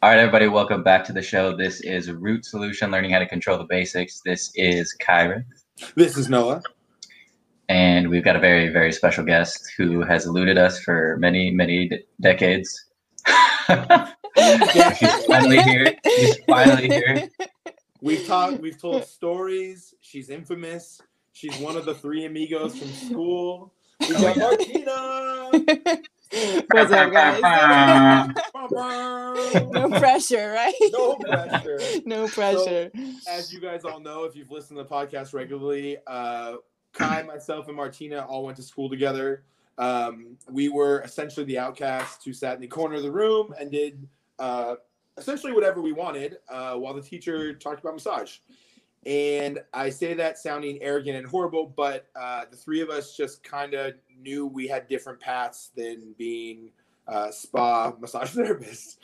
All right, everybody, welcome back to the show. This is Root Solution, learning how to control the basics. This is Kyron. This is Noah. And we've got a very, very special guest who has eluded us for many, many d- decades. She's finally here. She's finally here. We've talked, we've told stories. She's infamous. She's one of the three amigos from school. We oh got Martina. What's up, guys? no no pressure, right? No pressure. no pressure. As you guys all know, if you've listened to the podcast regularly, uh, Kai, myself, and Martina all went to school together. Um, we were essentially the outcasts who sat in the corner of the room and did uh, essentially whatever we wanted uh, while the teacher talked about massage. And I say that sounding arrogant and horrible, but uh, the three of us just kind of knew we had different paths than being uh, spa massage therapists.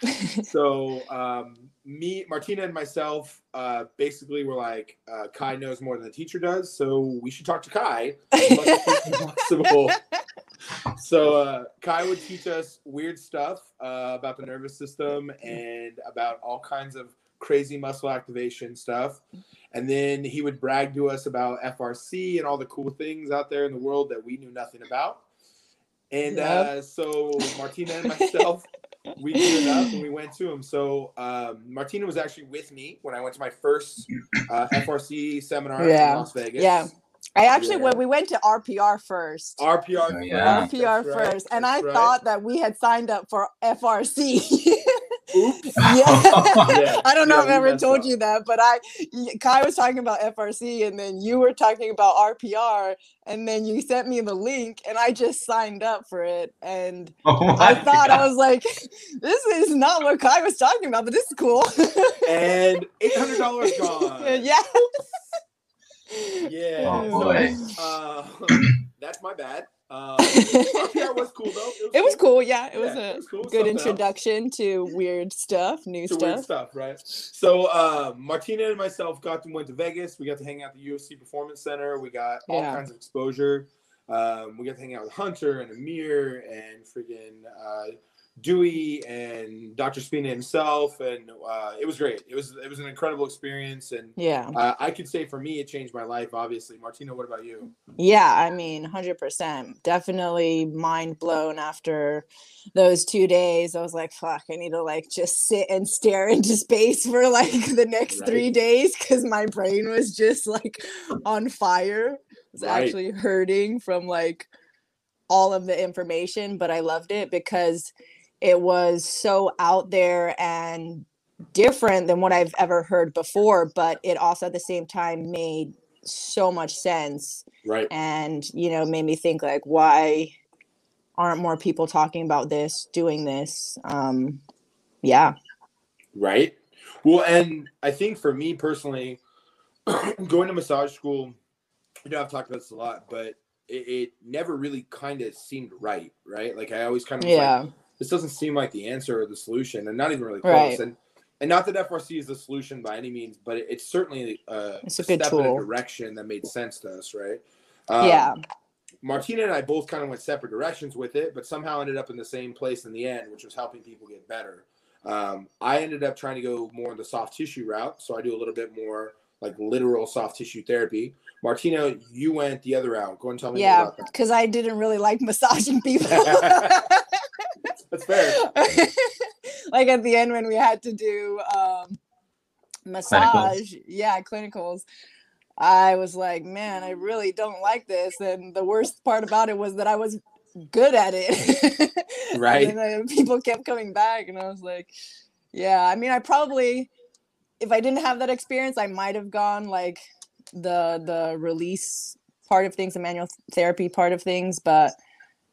so um, me, Martina, and myself uh, basically were like, uh, Kai knows more than the teacher does, so we should talk to Kai as much as possible. So uh, Kai would teach us weird stuff uh, about the nervous system and about all kinds of crazy muscle activation stuff. And then he would brag to us about FRC and all the cool things out there in the world that we knew nothing about. And uh, so Martina and myself, we geared up and we went to him. So um, Martina was actually with me when I went to my first uh, FRC seminar Yeah. in Las Vegas. Yeah. I actually Yeah. when we went to RPR first. RPR. Oh, yeah. first, RPR that's right, first, and I right. thought that we had signed up for FRC. Oops. yeah. Yeah, I don't know yeah, if we I ever told up. you that, but I Kai was talking about FRC and then you were talking about RPR and then you sent me the link and I just signed up for it and Oh I thought God. I was like this is not what Kai was talking about, but this is cool. and eight hundred dollars gone. yeah. Yeah. Oh, so, uh, that's my bad. Um, RPR was cool though. It was cool, yeah. It was Yeah, a it was cool. good Something else. introduction to weird stuff, new to weird stuff. stuff, right? So uh, Martina and myself got to went to Vegas. We got to hang out at the UFC Performance Center. We got all Yeah. kinds of exposure. Um, we got to hang out with Hunter and Amir and friggin' uh, Dewey and Dr. Spina himself, and uh, it was great. It was it was an incredible experience, and Yeah. uh, I could say for me, it changed my life. Obviously, Martina, what about you? Yeah, I mean, 100%. Definitely mind blown after those two days. I was like, fuck, I need to like just sit and stare into space for like the next three days because my brain was just like on fire. I was Right. actually hurting from like all of the information, but I loved it because it was so out there and different than what I've ever heard before, but it also at the same time made so much sense Right. and you know made me think like why aren't more people talking about this doing this um yeah Right. Well, and I think for me personally, going to massage school, you know, I've talked about this a lot, but it, it never really kind of seemed right. Right. Like I always kind of yeah like, this doesn't seem like the answer or the solution, and not even really close. Right. And and not that FRC is the solution by any means, but it, it's certainly uh, It's a step in a direction that made sense to us. Right. Um, yeah Martina and I both kind of went separate directions with it, but somehow ended up in the same place in the end, which was helping people get better. Um, I ended up trying to go more in the soft tissue route, so I do a little bit more like literal soft tissue therapy. Martina, you went the other route. Go and tell me yeah because i didn't really like massaging people That's fair. like at the end when we had to do um massage yeah clinicals i was like man i really don't like this and the worst part about it was that i was good at it Right. and then uh, people kept coming back and i was like yeah i mean i probably if i didn't have that experience i might have gone like the the release part of things the manual therapy part of things but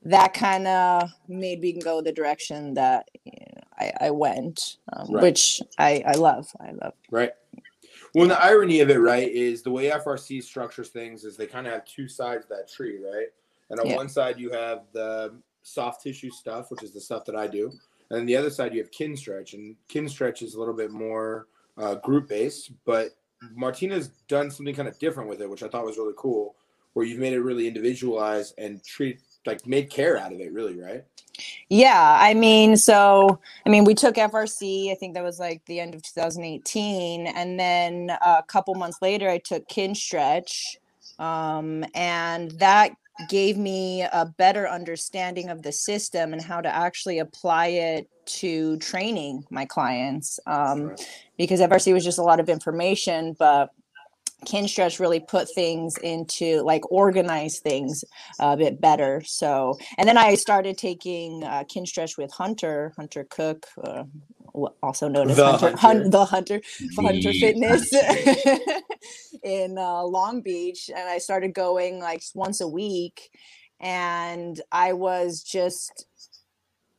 that kind of made me go the direction that you know, I, I went um, Right. which I, I love i love Right. Well, and the irony of it, right, is the way FRC structures things is they kind of have two sides of that tree, right? And on Yeah. one side you have the soft tissue stuff, which is the stuff that I do, and then the other side you have kin stretch, and kin stretch is a little bit more uh, group based, but Martina's done something kind of different with it, which I thought was really cool, where you've made it really individualized and treat like made care out of it, really, right? Yeah, I mean, so I mean, we took FRC. I think that was like the end of 2018, and then a couple months later, I took Kinstretch, um, and that gave me a better understanding of the system and how to actually apply it to training my clients. Um, Right. because FRC was just a lot of information, but Kinstretch really put things into like organize things a bit better. So, and then I started taking uh, Kinstretch with Hunter, Hunter Cook, uh, also known as The Hunter, Hunter. Hun- the Hunter, Hunter Fitness in uh, Long Beach, and I started going like once a week, and I was just,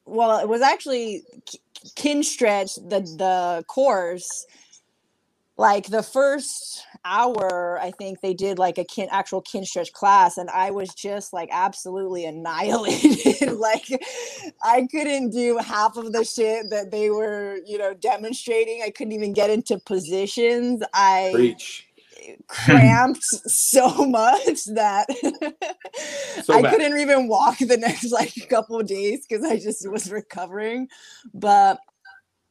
well, it was actually K- Kinstretch, the the course like the first hour i think they did like a kin actual kin stretch class and i was just like absolutely annihilated like i couldn't do half of the shit that they were you know demonstrating i couldn't even get into positions i Preach. cramped so much that So I bad. couldn't even walk the next like couple days because I just was recovering. But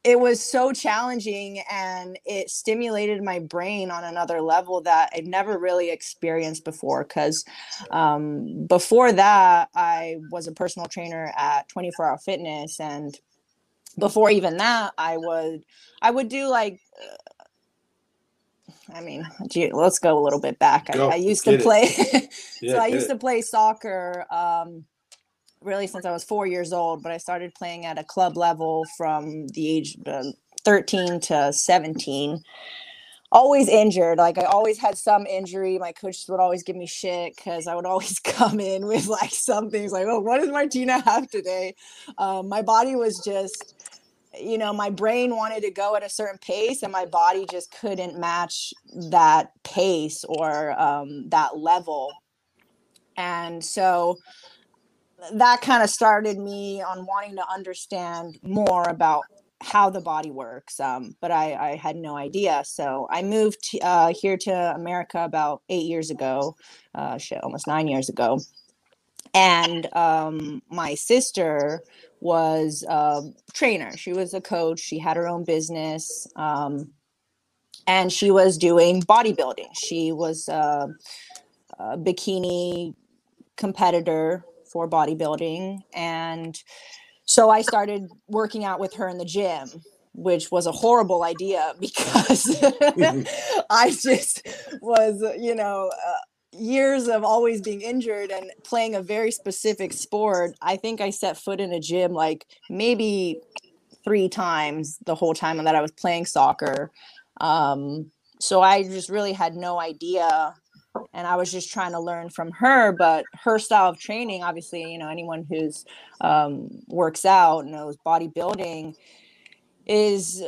it was so challenging and it stimulated my brain on another level that I've never really experienced before. Because um, before that, I was a personal trainer at 24 Hour Fitness, and before even that, I would I would do like. uh, I mean, gee, let's go a little bit back. I, I used to play. Yeah, so I used it. to play soccer um, really since I was four years old, but I started playing at a club level from the age uh, 13 to 17. Always injured. Like I always had some injury. My coaches would always give me shit because I would always come in with like some things like, oh, what does Martina have today? Um, my body was just, you know, my brain wanted to go at a certain pace and my body just couldn't match that pace or um, that level and so that kind of started me on wanting to understand more about how the body works um, but I, I had no idea. So i moved uh, here to america about eight years ago uh, shit, almost nine years ago. And um, my sister was a trainer. She was a coach. She had her own business um, and she was doing bodybuilding. She was uh, a bikini competitor for bodybuilding and so i started working out with her in the gym which was a horrible idea because i just was you know uh, years of always being injured and playing a very specific sport. I think i set foot in a gym like maybe three times the whole time that i was playing soccer. Um, so i just really had no idea and I was just trying to learn from her. But her style of training, obviously, you know, anyone who's um, works out knows bodybuilding is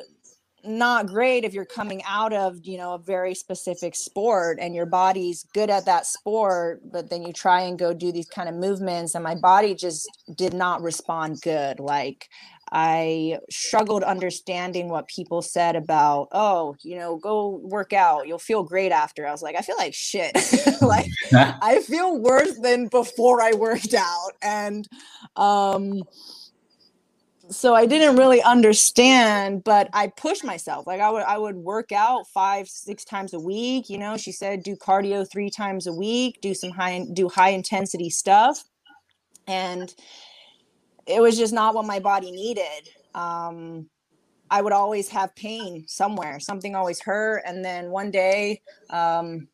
not great if you're coming out of you know a very specific sport and your body's good at that sport but then you try and go do these kind of movements and my body just did not respond good like i struggled understanding what people said about oh you know go work out you'll feel great after i was like i feel like shit like I feel worse than before I worked out. And um so I didn't really understand, but I pushed myself. Like I would I would work out five, six times a week. You know, she said do cardio three times a week, do some high do high intensity stuff. And it was just not what my body needed. Um I would always have pain somewhere. Something always hurt. And then one day, um,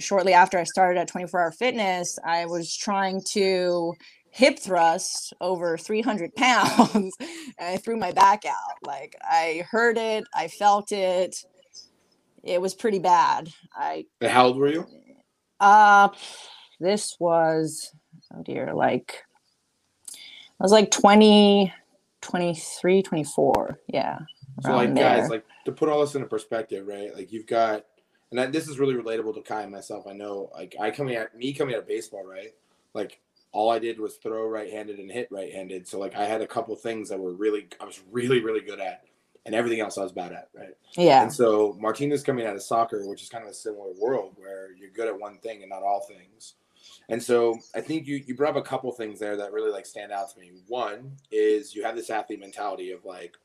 shortly after I started at 24 Hour Fitness, I was trying to hip thrust over 300 pounds and I threw my back out. Like I heard it, I felt it. It was pretty bad. I, how old were you? uh, this was, oh dear, like, I was like 20, 23, 24. Yeah. So like around guys, like to put all this into perspective, right? Like you've got, and this is really relatable to Kai and myself. I know, like I coming at me coming out of baseball, right? Like all I did was throw right-handed and hit right-handed. So like I had a couple things that were really, I was really, really good at, and everything else I was bad at, right? yeah. And so Martina's coming out of soccer, which is kind of a similar world where you're good at one thing and not all things. And so I think you you brought up a couple things there that really like stand out to me. One is you have this athlete mentality of like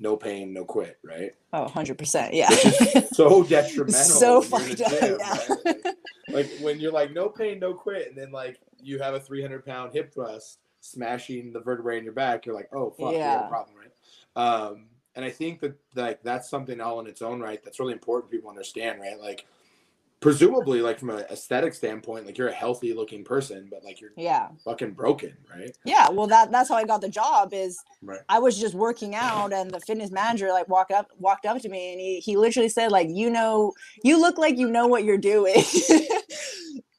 no pain, no quit, right? Oh, 100%. Yeah. So detrimental. so fucked up. gym, Yeah. right? Like, like when you're like no pain, no quit, and then like you have a 300 pound hip thrust smashing the vertebrae in your back, you're like, oh fuck, we have Yeah. a problem, right? Um, and I think that like that's something all in its own right that's really important people understand, right? Like presumably, like from an aesthetic standpoint, like you're a healthy looking person, but like you're yeah. fucking broken, right? Yeah. Well, that that's how I got the job is Right. I was just working out and the fitness manager like walked up walked up to me and he he literally said like you know you look like you know what you're doing.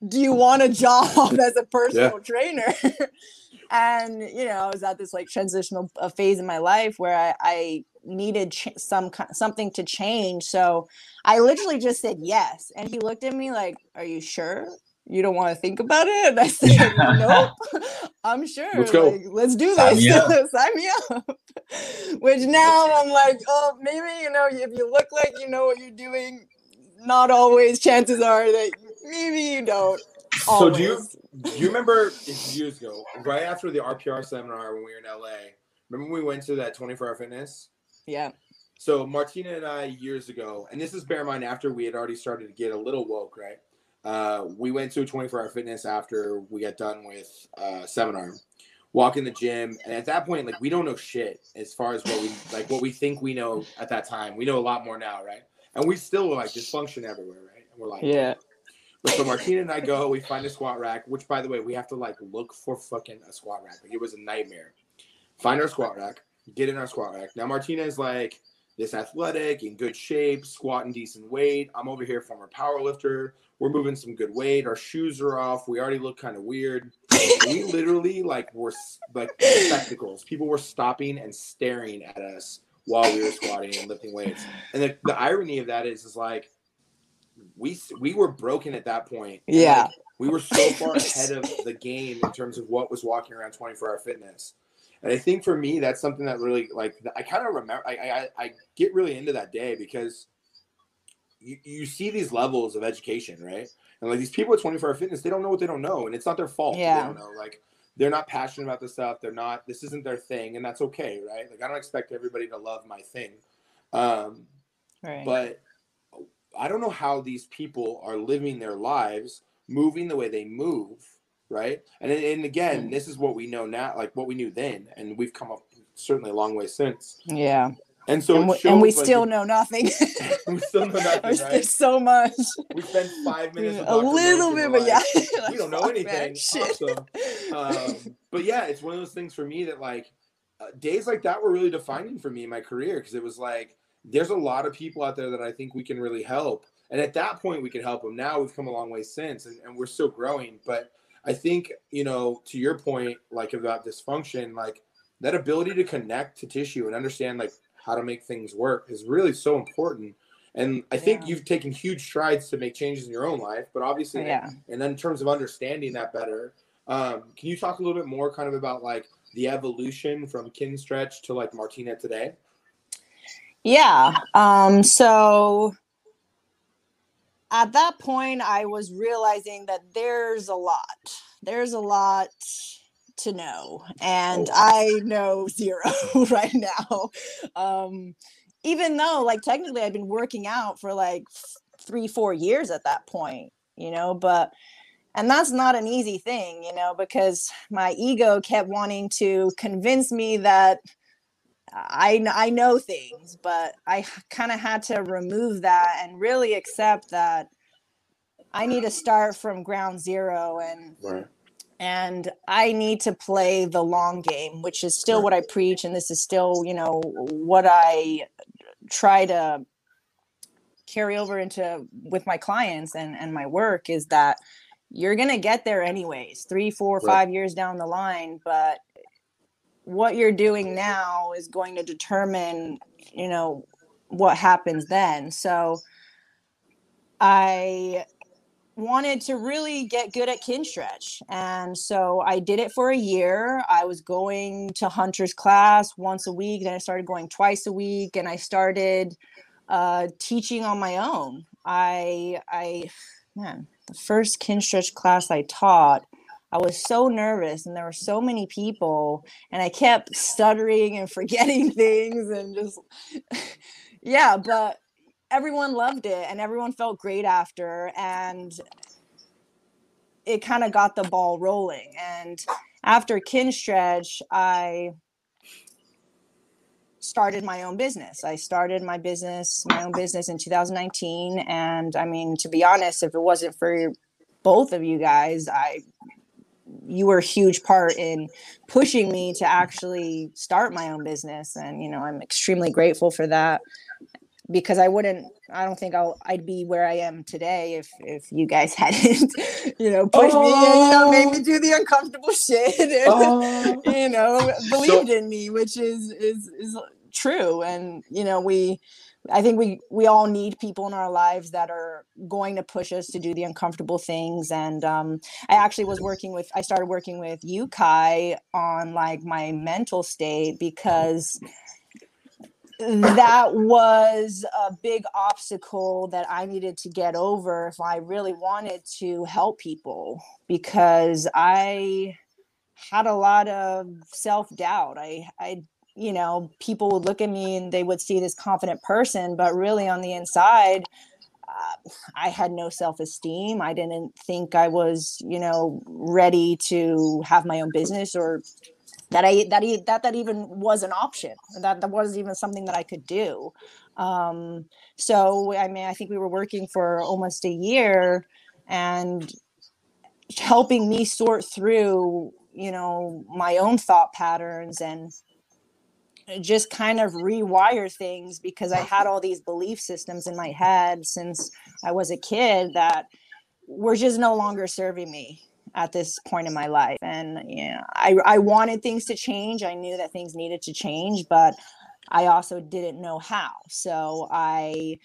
Do you want a job as a personal trainer? and you know I was at this like transitional uh, phase in my life where I, I needed ch- some something to change. So I literally just said yes, and he looked at me like, "Are you sure?" You don't want to think about it? And I said, Nope, I'm sure. Let's go. Like, let's do this. Sign me up. Which now I'm like, oh, maybe you know, if you look like you know what you're doing, not always. Chances are that maybe you don't. So do you do you remember years ago, right after the RPR seminar when we were in LA? Remember when we went to that 24 hour fitness? Yeah. So Martina and I years ago, and this is bear in mind after we had already started to get a little woke, right? Uh, we went to a 24 hour fitness after we got done with uh, seminar. Walk in the gym, and at that point, like we don't know shit as far as what we like what we think we know at that time. We know a lot more now, right? And we still were like dysfunction everywhere, right? And we're like, Yeah. So Martina and I go, we find a squat rack, which by the way, we have to like look for fucking a squat rack. Like it was a nightmare. Find our squat rack, get in our squat rack. Now Martina is like this athletic, in good shape, squatting decent weight. I'm over here former power lifter. We're moving some good weight. Our shoes are off. We already look kind of weird. we literally like were like spectacles. People were stopping and staring at us while we were squatting and lifting weights. And the, the irony of that is, is like we we were broken at that point. Yeah. like, we were so far ahead of the game in terms of what was walking around 24 hour fitness. And I think for me, that's something that really like I kind of remember. I, I I get really into that day because you, you see these levels of education, right? And like these people at 24 hour fitness, they don't know what they don't know, and it's not their fault. Yeah. They don't know. Like they're not passionate about this stuff. They're not. This isn't their thing, and that's okay, right? Like I don't expect everybody to love my thing. Um, Right. but I don't know how these people are living their lives, moving the way they move, right? And and again, this is what we know now, like what we knew then, and we've come up certainly a long way since. yeah. And so and, we, and we like, still know nothing. we still know nothing, There's right? there's so much. We spent five minutes a little bit, but yeah. like, we don't know anything. Shit. Awesome. Um, but yeah, it's one of those things for me that like uh, days like that were really defining for me in my career because it was like there's a lot of people out there that I think we can really help. And at that point, we could help them. Now we've come a long way since, and, and we're still growing. But I think you know, to your point, like about dysfunction, like that ability to connect to tissue and understand like how to make things work is really so important. And I think Yeah. you've taken huge strides to make changes in your own life, but obviously, yeah. and then in terms of understanding that better, um, can you talk a little bit more kind of about like the evolution from kin stretch to like Martina today? Yeah. Um, so at that point, I was realizing that there's a lot. There's a lot to know, and Oh. I know zero right now. Um, even though, like, technically, I've been working out for like three, four years at that point, you know, but and that's not an easy thing, you know, because my ego kept wanting to convince me that I I know things, but I kind of had to remove that and really accept that I need to start from ground zero and Right. and I need to play the long game, which is still what I preach and this is still, you know, what I try to carry over into with my clients and and my work is that you're going to get there anyways, three, four, Right. five years down the line, but what you're doing now is going to determine you know what happens then. So i wanted to really get good at kin stretch and so i did it for a year. I was going to hunter's class once a week then i started going twice a week and i started uh, teaching on my own. I i man, the first kin stretch class I taught, I was so nervous and there were so many people and I kept stuttering and forgetting things and just yeah, but everyone loved it and everyone felt great after and it kind of got the ball rolling and after kin stretch I started my own business. I started my business, my own business in 2019 and I mean to be honest if it wasn't for both of you guys, I you were a huge part in pushing me to actually start my own business and you know i'm extremely grateful for that because i wouldn't i don't think i'll i'd be where i am today if if you guys hadn't you know pushed oh. me and you know made me oh. do the uncomfortable shit and, oh. you know believed so, in me which is is is true and you know we I think we we all need people in our lives that are going to push us to do the uncomfortable things. And um, I actually was working with I started working with you, Kai, on like my mental state because that was a big obstacle that I needed to get over if I really wanted to help people because I had a lot of self doubt. I I you know, people would look at me and they would see this confident person, but really on the inside, uh, I had no self esteem. I didn't think I was, you know, ready to have my own business or that I that that that even was an option. That that wasn't even something that I could do. Um, so I mean, I think we were working for almost a year, and helping me sort through, you know, my own thought patterns and just kind of rewire things because I had all these belief systems in my head since I was a kid that were just no longer serving me at this point in my life. And yeah, I, I wanted things to change. I knew that things needed to change, but I also didn't know how. So I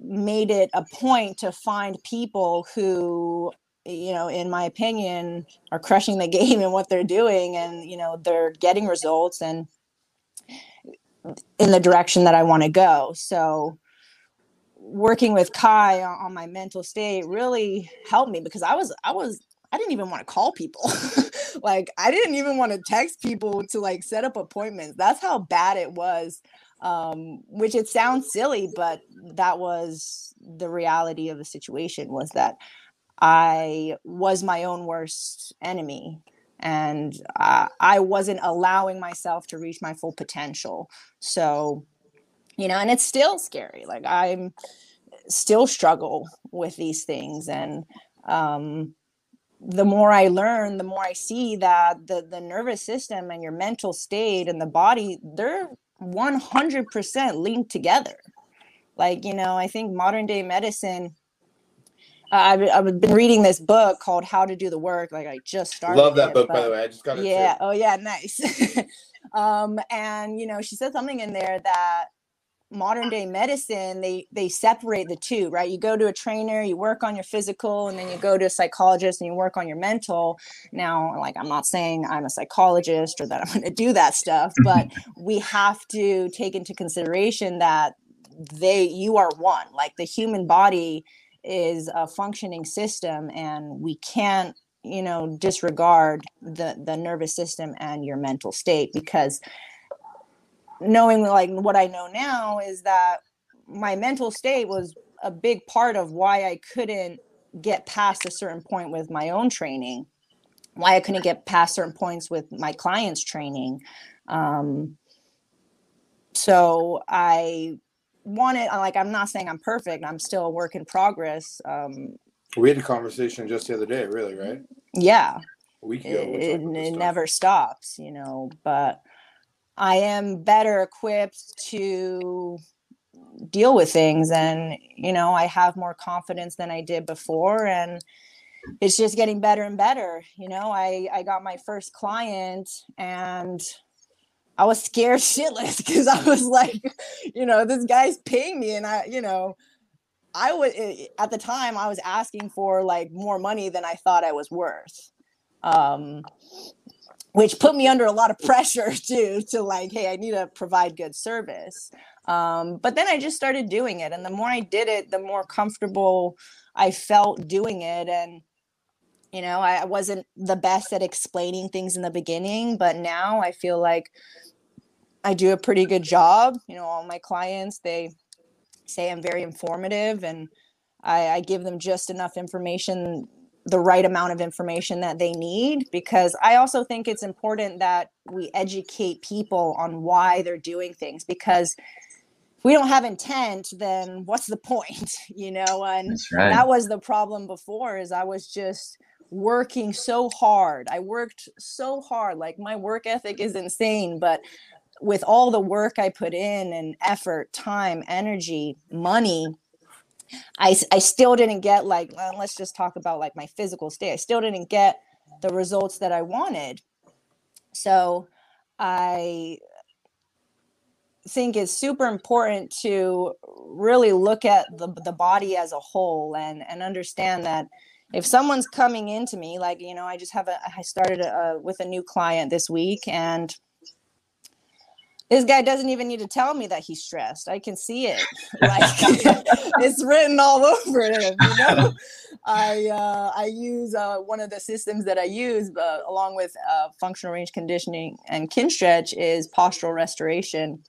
made it a point to find people who you know in my opinion are crushing the game and what they're doing and you know they're getting results and in the direction that I want to go. So working with Kai on my mental state really helped me because I was I was I didn't even want to call people. like I didn't even want to text people to like set up appointments. That's how bad it was. Um, which it sounds silly, but that was the reality of the situation was that I was my own worst enemy and uh, I wasn't allowing myself to reach my full potential. So, you know, and it's still scary. Like I'm still struggle with these things, and um, the more I learn, the more I see that the the nervous system and your mental state and the body they're 100% linked together. Like you know, I think modern day medicine I've, I've been reading this book called How to Do the Work. Like I just started. Love that it, book, by the way. I just got it. Yeah. Too. Oh, yeah. Nice. um, and you know, she said something in there that modern day medicine they they separate the two right you go to a trainer you work on your physical and then you go to a psychologist and you work on your mental now like i'm not saying i'm a psychologist or that i'm going to do that stuff but we have to take into consideration that they you are one like the human body is a functioning system and we can't you know disregard the the nervous system and your mental state because knowing like what i know now is that my mental state was a big part of why i couldn't get past a certain point with my own training why i couldn't get past certain points with my clients training. Um, so i wanted like i'm not saying i'm perfect i'm still a work in progress um we had a conversation just the other day really right? Yeah. A week ago it, it never stops you know but i am better equipped to deal with things and you know i have more confidence than i did before and it's just getting better and better you know? I i got my first client and I was scared shitless because I was like, you know, this guy's paying me, and I, you know, I would eh, at the time I was asking for like more money than I thought I was worth, um, which put me under a lot of pressure too. To like, hey, I need to provide good service. Um, but then I just started doing it. And the more I did it, the more comfortable I felt doing it. And, you know, I wasn't the best at explaining things in the beginning, but now I feel like I do a pretty good job. You know, all my clients, they say I'm very informative and I, I give them just enough information the right amount of information that they need because I also think it's important that we educate people on why they're doing things because if we don't have intent then what's the point you know and right. that was the problem before is I was just working so hard I worked so hard like my work ethic is insane but with all the work I put in and effort time energy money I, I still didn't get like well, let's just talk about like my physical state. I still didn't get the results that i wanted. So i think it's super important to really look at the, the body as a whole and and understand that if someone's coming into me like you know i just have a i started a, with a new client this week and this guy doesn't even need to tell me that he's stressed. I can see it. Like it's written all over him. You know, I uh, I use uh, one of the systems that I use, uh, along with uh, functional range conditioning and kin stretch is Postural Restoration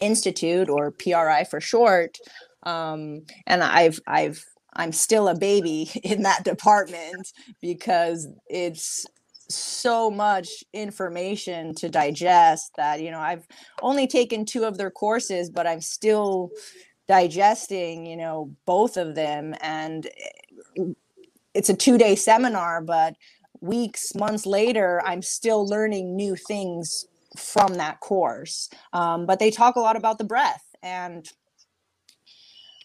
Institute or PRI for short. Um, and I've I've I'm still a baby in that department because it's so much information to digest that you know i've only taken two of their courses but i'm still digesting you know both of them and eh, it's a two day seminar but weeks months later i'm still learning new things from that course. Um, but they talk a lot about the breath and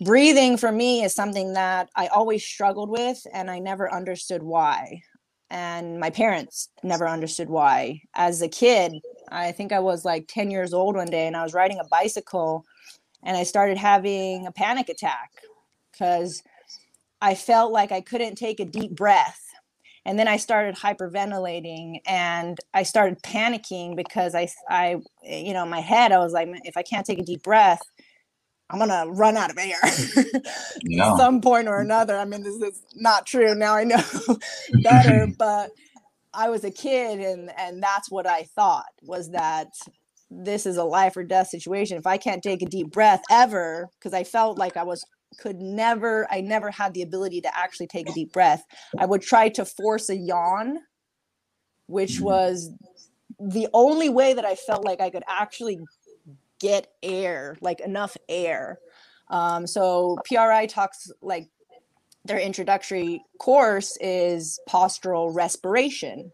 breathing for me is something that i always struggled with and i never understood why and my parents never understood why. As a kid, I think I was like 10 years old one day and I was riding a bicycle and I started having a panic attack because I felt like I couldn't take a deep breath. And then I started hyperventilating and I started panicking because I, I, you know, my head, I was like, if I can't take a deep breath, I'm gonna run out of air yeah. some point or another. I mean, this is not true. Now I know better, but I was a kid and and that's what I thought was that this is a life or death situation. If I can't take a deep breath ever, because I felt like I was could never, I never had the ability to actually take a deep breath. I would try to force a yawn, which mm. was the only way that I felt like I could actually get air, like enough air. Um, so PRI talks like their introductory course is postural respiration.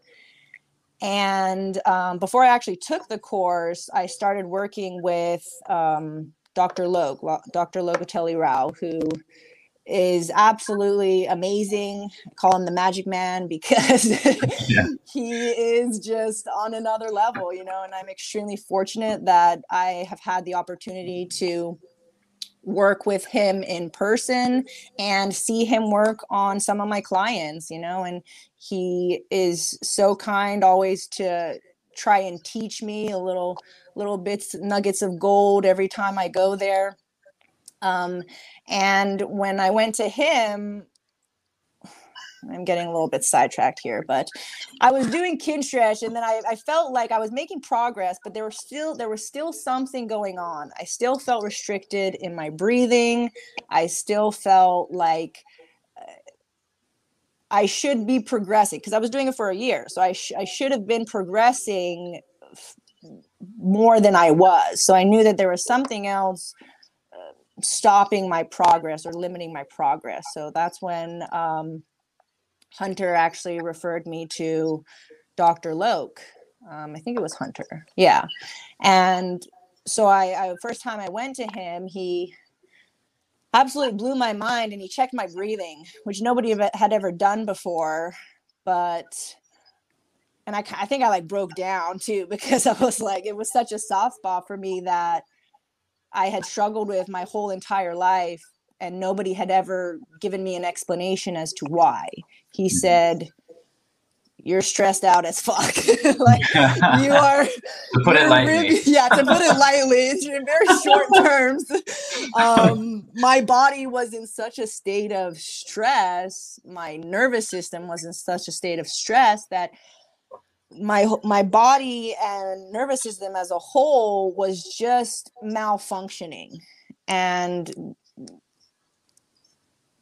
And um, before I actually took the course, I started working with um, Dr. Log, Dr. Logatelli Rao, who is absolutely amazing. I call him the magic man because yeah. he is just on another level, you know, and I'm extremely fortunate that I have had the opportunity to work with him in person and see him work on some of my clients, you know, and he is so kind always to try and teach me a little little bits nuggets of gold every time I go there um, and when I went to him, I'm getting a little bit sidetracked here, but I was doing Kinstretch and then I, I felt like I was making progress, but there was still there was still something going on. I still felt restricted in my breathing. I still felt like uh, I should be progressing because I was doing it for a year. So I, sh- I should have been progressing f- more than I was. So I knew that there was something else stopping my progress or limiting my progress. So that's when um, Hunter actually referred me to Dr. Loke. Um, I think it was Hunter. Yeah. And so I, I first time I went to him, he absolutely blew my mind and he checked my breathing, which nobody had ever done before. But and I, I think I like broke down too because I was like, it was such a soft spot for me that I had struggled with my whole entire life and nobody had ever given me an explanation as to why. He mm-hmm. said, you're stressed out as fuck. like you are to put it lightly. really- yeah, to put it lightly, it's in very short terms. Um, my body was in such a state of stress, my nervous system was in such a state of stress that my my body and nervous system as a whole was just malfunctioning. And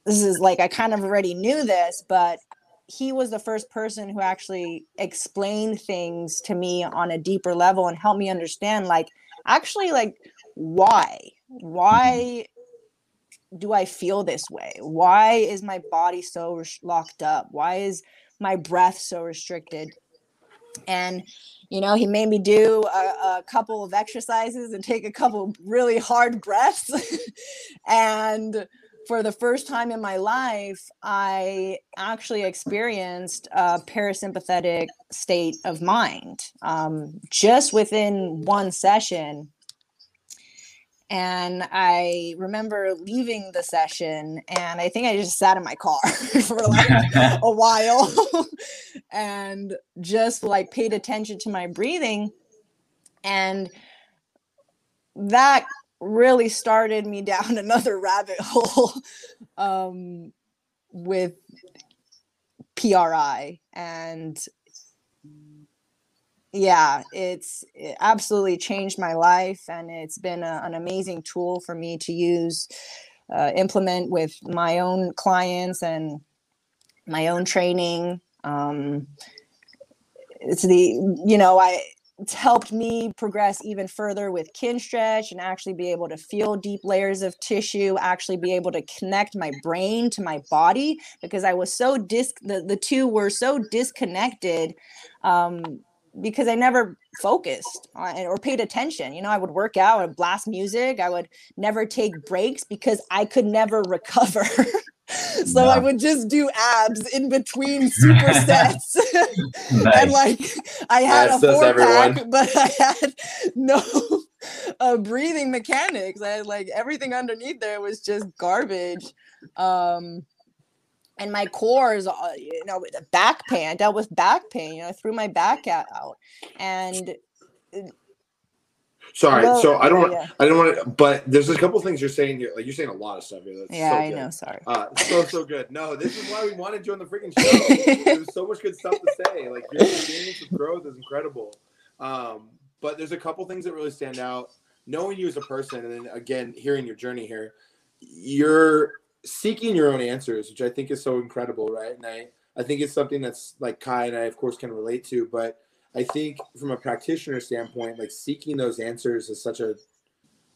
this is like I kind of already knew this, but he was the first person who actually explained things to me on a deeper level and helped me understand like actually like why? Why do i feel this way? Why is my body so locked up? Why is my breath so restricted and you know he made me do a, a couple of exercises and take a couple really hard breaths and for the first time in my life, I actually experienced a parasympathetic state of mind um, just within one session. And I remember leaving the session, and I think I just sat in my car for like a while and just like paid attention to my breathing. And that really started me down another rabbit hole um, with PRI. And yeah, it's it absolutely changed my life. And it's been a, an amazing tool for me to use, uh, implement with my own clients and my own training. Um, it's the, you know, I, it's helped me progress even further with kin stretch and actually be able to feel deep layers of tissue actually be able to connect my brain to my body because i was so dis the, the two were so disconnected um, because i never focused on or paid attention you know i would work out would blast music i would never take breaks because i could never recover so i would just do abs in between supersets and Nice. like I had Yes, a four pack, but I had no uh, breathing mechanics. I had like everything underneath there was just garbage. Um, and my core is, uh, you know, back pain. I dealt with back pain. You know, I threw my back out, and Sorry, Well, so I don't. yeah. I don't want to. But there's a couple things you're saying here. Like you're saying a lot of stuff here. That's yeah, so I good. know. Sorry. Uh, so so good. No, this is why we wanted you on the freaking show. There's so much good stuff to say. Like your experience of growth is incredible. Um, but there's a couple things that really stand out. Knowing you as a person, and then again hearing your journey here, you're seeking your own answers, which I think is so incredible, right? And I I think it's something that's like Kai and I of course can relate to, but I think from a practitioner standpoint, like seeking those answers is such a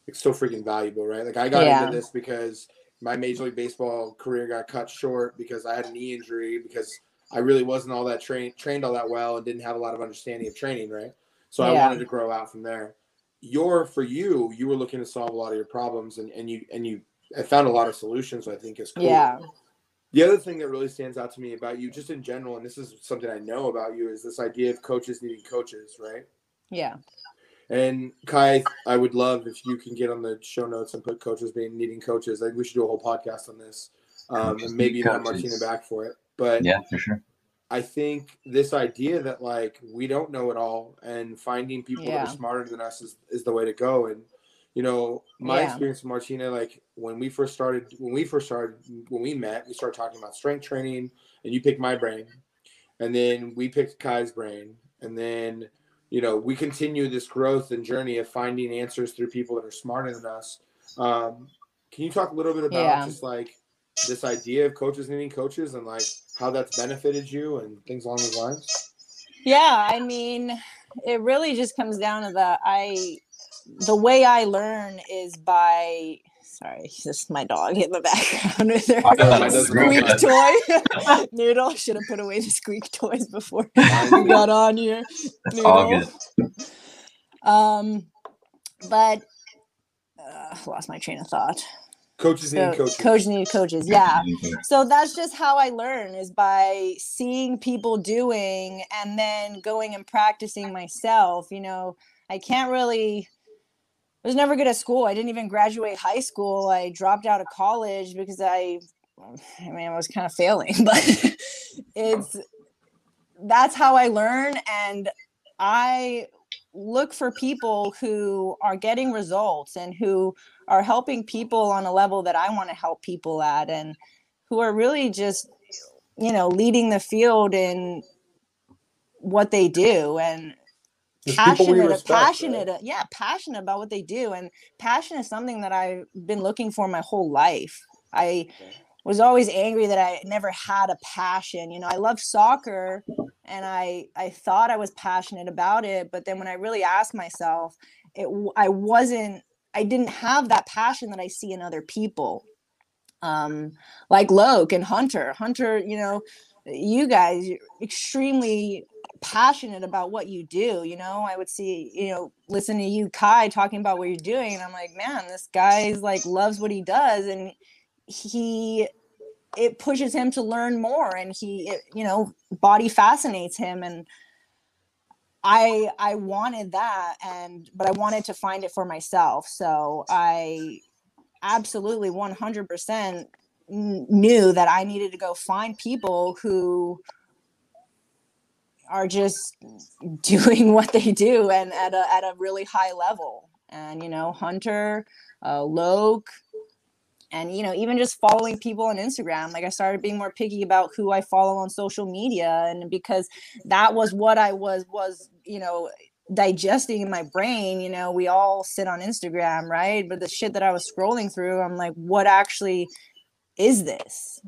it's so freaking valuable, right? Like I got Yeah. into this because my major league baseball career got cut short because I had a knee injury because I really wasn't all that trained trained all that well and didn't have a lot of understanding of training, right? So I wanted to grow out from there. Your for you, you were looking to solve a lot of your problems and, and you and you I found a lot of solutions, I think is cool. Yeah. The other thing that really stands out to me about you, just in general, and this is something I know about you, is this idea of coaches needing coaches, right? Yeah. And Kai, I would love if you can get on the show notes and put coaches being needing coaches. Like we should do a whole podcast on this, um, and maybe need even have coaches. Martina back for it. But yeah, for sure. I think this idea that like we don't know it all, and finding people that are smarter than us is, is the way to go. And you know, my Yeah. experience with Martina, like when we first started, when we first started, when we met, we started talking about strength training, and you picked my brain, and then we picked Kai's brain, and then you know we continue this growth and journey of finding answers through people that are smarter than us. Um, can you talk a little bit about Yeah. just like this idea of coaches needing coaches and like how that's benefited you and things along those lines? Yeah, I mean, it really just comes down to the I the way I learn is by sorry, just my dog in the background with her Oh, squeak toy. Noodle should have put away the squeak toys before we got on here. Noodle. Um, but uh, lost my train of thought. Coaches So, needing coaches. coach need coaches, yeah. So that's just how I learn is by seeing people doing and then going and practicing myself. You know, I can't really. I was never good at school. I didn't even graduate high school. I dropped out of college because I, I mean, I was kind of failing. But it's that's how I learn. And I look for people who are getting results and who are helping people on a level that I want to help people at and who are really just, you know, leading the field in what they do and passionate respect, passionate right? yeah passionate about what they do. And passion is something that i've been looking for my whole life. I was always angry that i never had a passion. You know i love soccer and i i thought i was passionate about it but then when i really asked myself it I wasn't i didn't have that passion that i see in other people um like Loke and hunter. Hunter you know you guys extremely passionate about what you do you know? I would see you know listen to you kai talking about what you're doing and i'm like man this guy's like loves what he does and he it pushes him to learn more and he it, you know body fascinates him and i i wanted that and but i wanted to find it for myself so i absolutely 100% knew that i needed to go find people who are just doing what they do and at a at a really high level. And you know, Hunter, uh, Loke, and you know, even just following people on Instagram. Like I started being more picky about who I follow on social media, and because that was what I was was you know digesting in my brain. You know, we all sit on Instagram, right? But the shit that I was scrolling through, I'm like, what actually is this?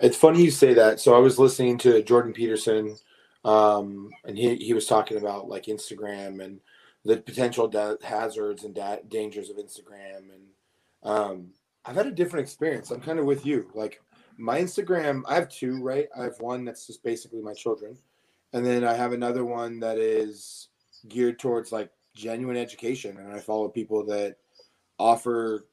It's funny you say that. So I was listening to Jordan Peterson, um, and he he was talking about like Instagram and the potential hazards and da- dangers of Instagram. And um, I've had a different experience. I'm kind of with you. Like my Instagram, I have two, right? I have one that's just basically my children, and then I have another one that is geared towards like genuine education, and I follow people that offer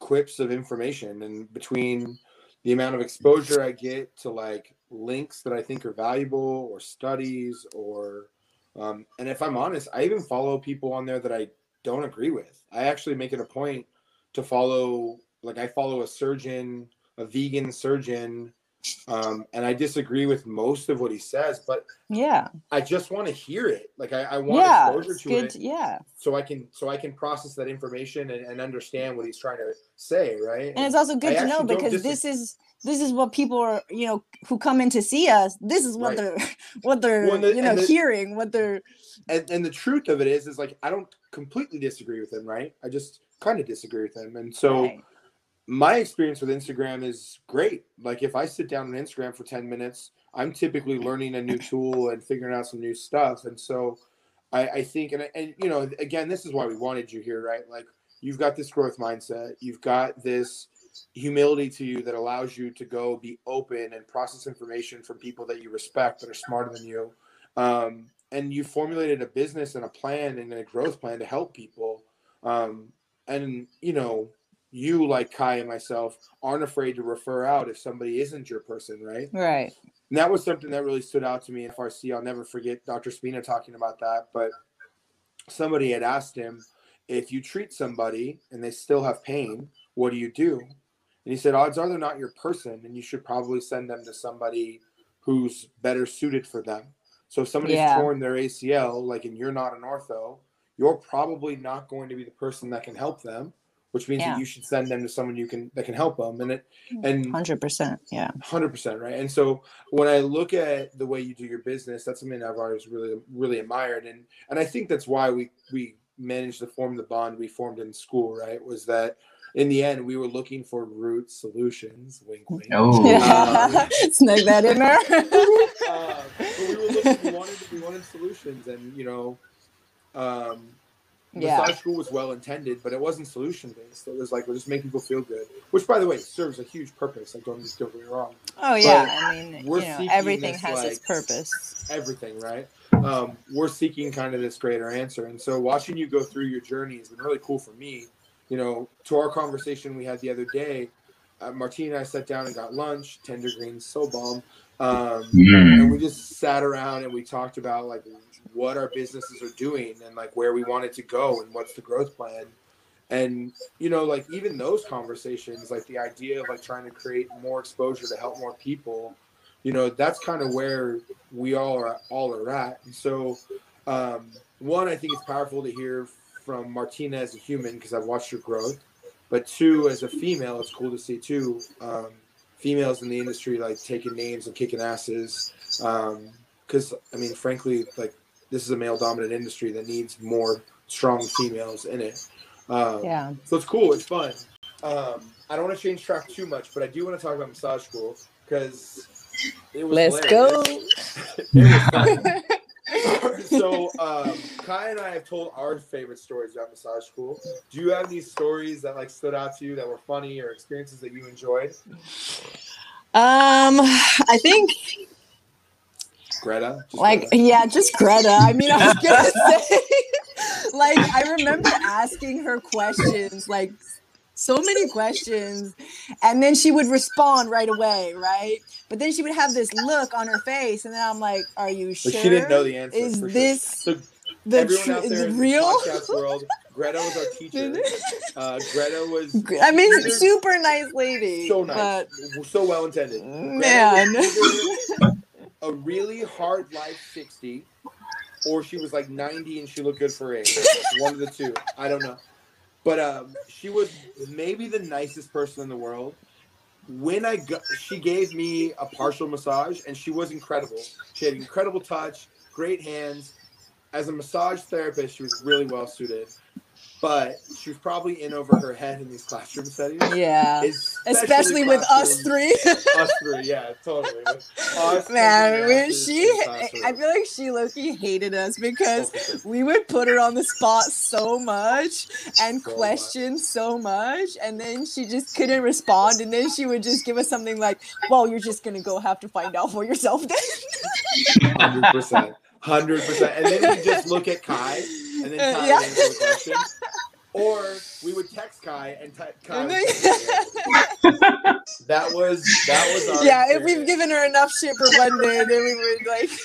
quips of information and between the amount of exposure I get to like links that I think are valuable or studies or um, and if I'm honest, I even follow people on there that I don't agree with. I actually make it a point to follow like I follow a surgeon, a vegan surgeon, um, and I disagree with most of what he says, but Yeah, I just want to hear it. Like I, I want yeah, exposure to good. it yeah. so I can so I can process that information and, and understand what he's trying to say, right? and it's also good to know because dis- this is this is what people are you know who come in to see us this is what Right. they're what they're Well, the- you know the- hearing what they're and, and the truth of it is is like I don't completely disagree with him, right? I just kind of disagree with him. And so Right. My experience with Instagram is great. Like if I sit down on Instagram for 10 minutes, I'm typically learning a new tool and figuring out some new stuff. And so I, I think, and, and you know, again, this is why we wanted you here, right? Like you've got this growth mindset, you've got this humility to you that allows you to go be open and process information from people that you respect that are smarter than you. Um, and you formulated a business and a plan and a growth plan to help people. Um, and you know, you like Kai and myself aren't afraid to refer out if somebody isn't your person, right? right And that was something that really stood out to me in FRC. I'll never forget Dr. Spina talking about that. But somebody had asked him, if you treat somebody and they still have pain, what do you do? And he said, odds are they're not your person, and you should probably send them to somebody who's better suited for them. So if somebody's Yeah. torn their ACL, like, and you're not an ortho, you're probably not going to be the person that can help them, which means Yeah. that you should send them to someone you can that can help them. And it and 100% yeah Hundred percent, right? And so when I look at the way you do your business, that's something I've always really, really admired, and and I think that's why we we managed to form the bond we formed in school, right? Was that in the end we were looking for root solutions. Wink, wink. Oh, yeah snag that in there Uh, but we were looking, we wanted we wanted solutions, and you know, um, yeah massage school was well intended, but it wasn't solution based. It was like we'll just make people feel good, which by the way serves a huge purpose. Like don't get me wrong. oh yeah i mean we're you know everything this, has its purpose everything, right? Um, we're seeking kind of this greater answer. And so watching you go through your journey has been really cool for me. You know, to our conversation we had the other day, uh, Martina and I sat down and got lunch, tender greens, so bomb. Um, Mm. and we just sat around and we talked about like what our businesses are doing and like where we wanted to go and what's the growth plan. And you know, like even those conversations, like the idea of like trying to create more exposure to help more people you know that's kind of where we all are all are at. And so, um, one, I think it's powerful to hear from Martina as a human because I've watched her growth, but two, as a female, it's cool to see too. Um, females in the industry like taking names and kicking asses. Because I mean, frankly, like this is a male dominant industry that needs more strong females in it. Um, Yeah. so it's cool. It's fun. Um, I don't want to change track too much, but I do want to talk about massage school because it was. Let's hilarious. go. it was fun. so um, Kai and I have told our favorite stories about massage school. Do you have any stories that like stood out to you that were funny or experiences that you enjoyed? Um, I think Greta, like Greta. yeah, just Greta. I mean, I was gonna say, like, I remember asking her questions, like so many questions, and then she would respond right away, right? But then she would have this look on her face, and then I'm like, "Are you sure? but she didn't know the answer. Is for sure. this So the everyone tru- out there the in the real?" world, Greta was our teacher. Uh, Greta was I mean, super nice lady. so nice, But so well intended. man, a really hard life 60 or she was like 90 and she looked good for her age one of the two i don't know but um, she was maybe the nicest person in the world. When i got she gave me a partial massage and she was incredible. She had incredible touch great hands. As a massage therapist she was really well suited but she was probably in over her head in these classroom settings yeah, especially, especially with us three. us three yeah totally Man, she, in the classroom. I feel like she Loki hated us because we would put her on the spot so much and So question so much, and then she just couldn't respond, and then she would just give us something like, "Well, you're just gonna go have to find out for yourself then." Hundred percent, hundred percent. And then we just look at Kai, and then Kai Yeah. would answer the question. Or we would text Kai, and t- Kai. Would then- text that was that was our. yeah, if we've given her enough shit for one day, then we would like.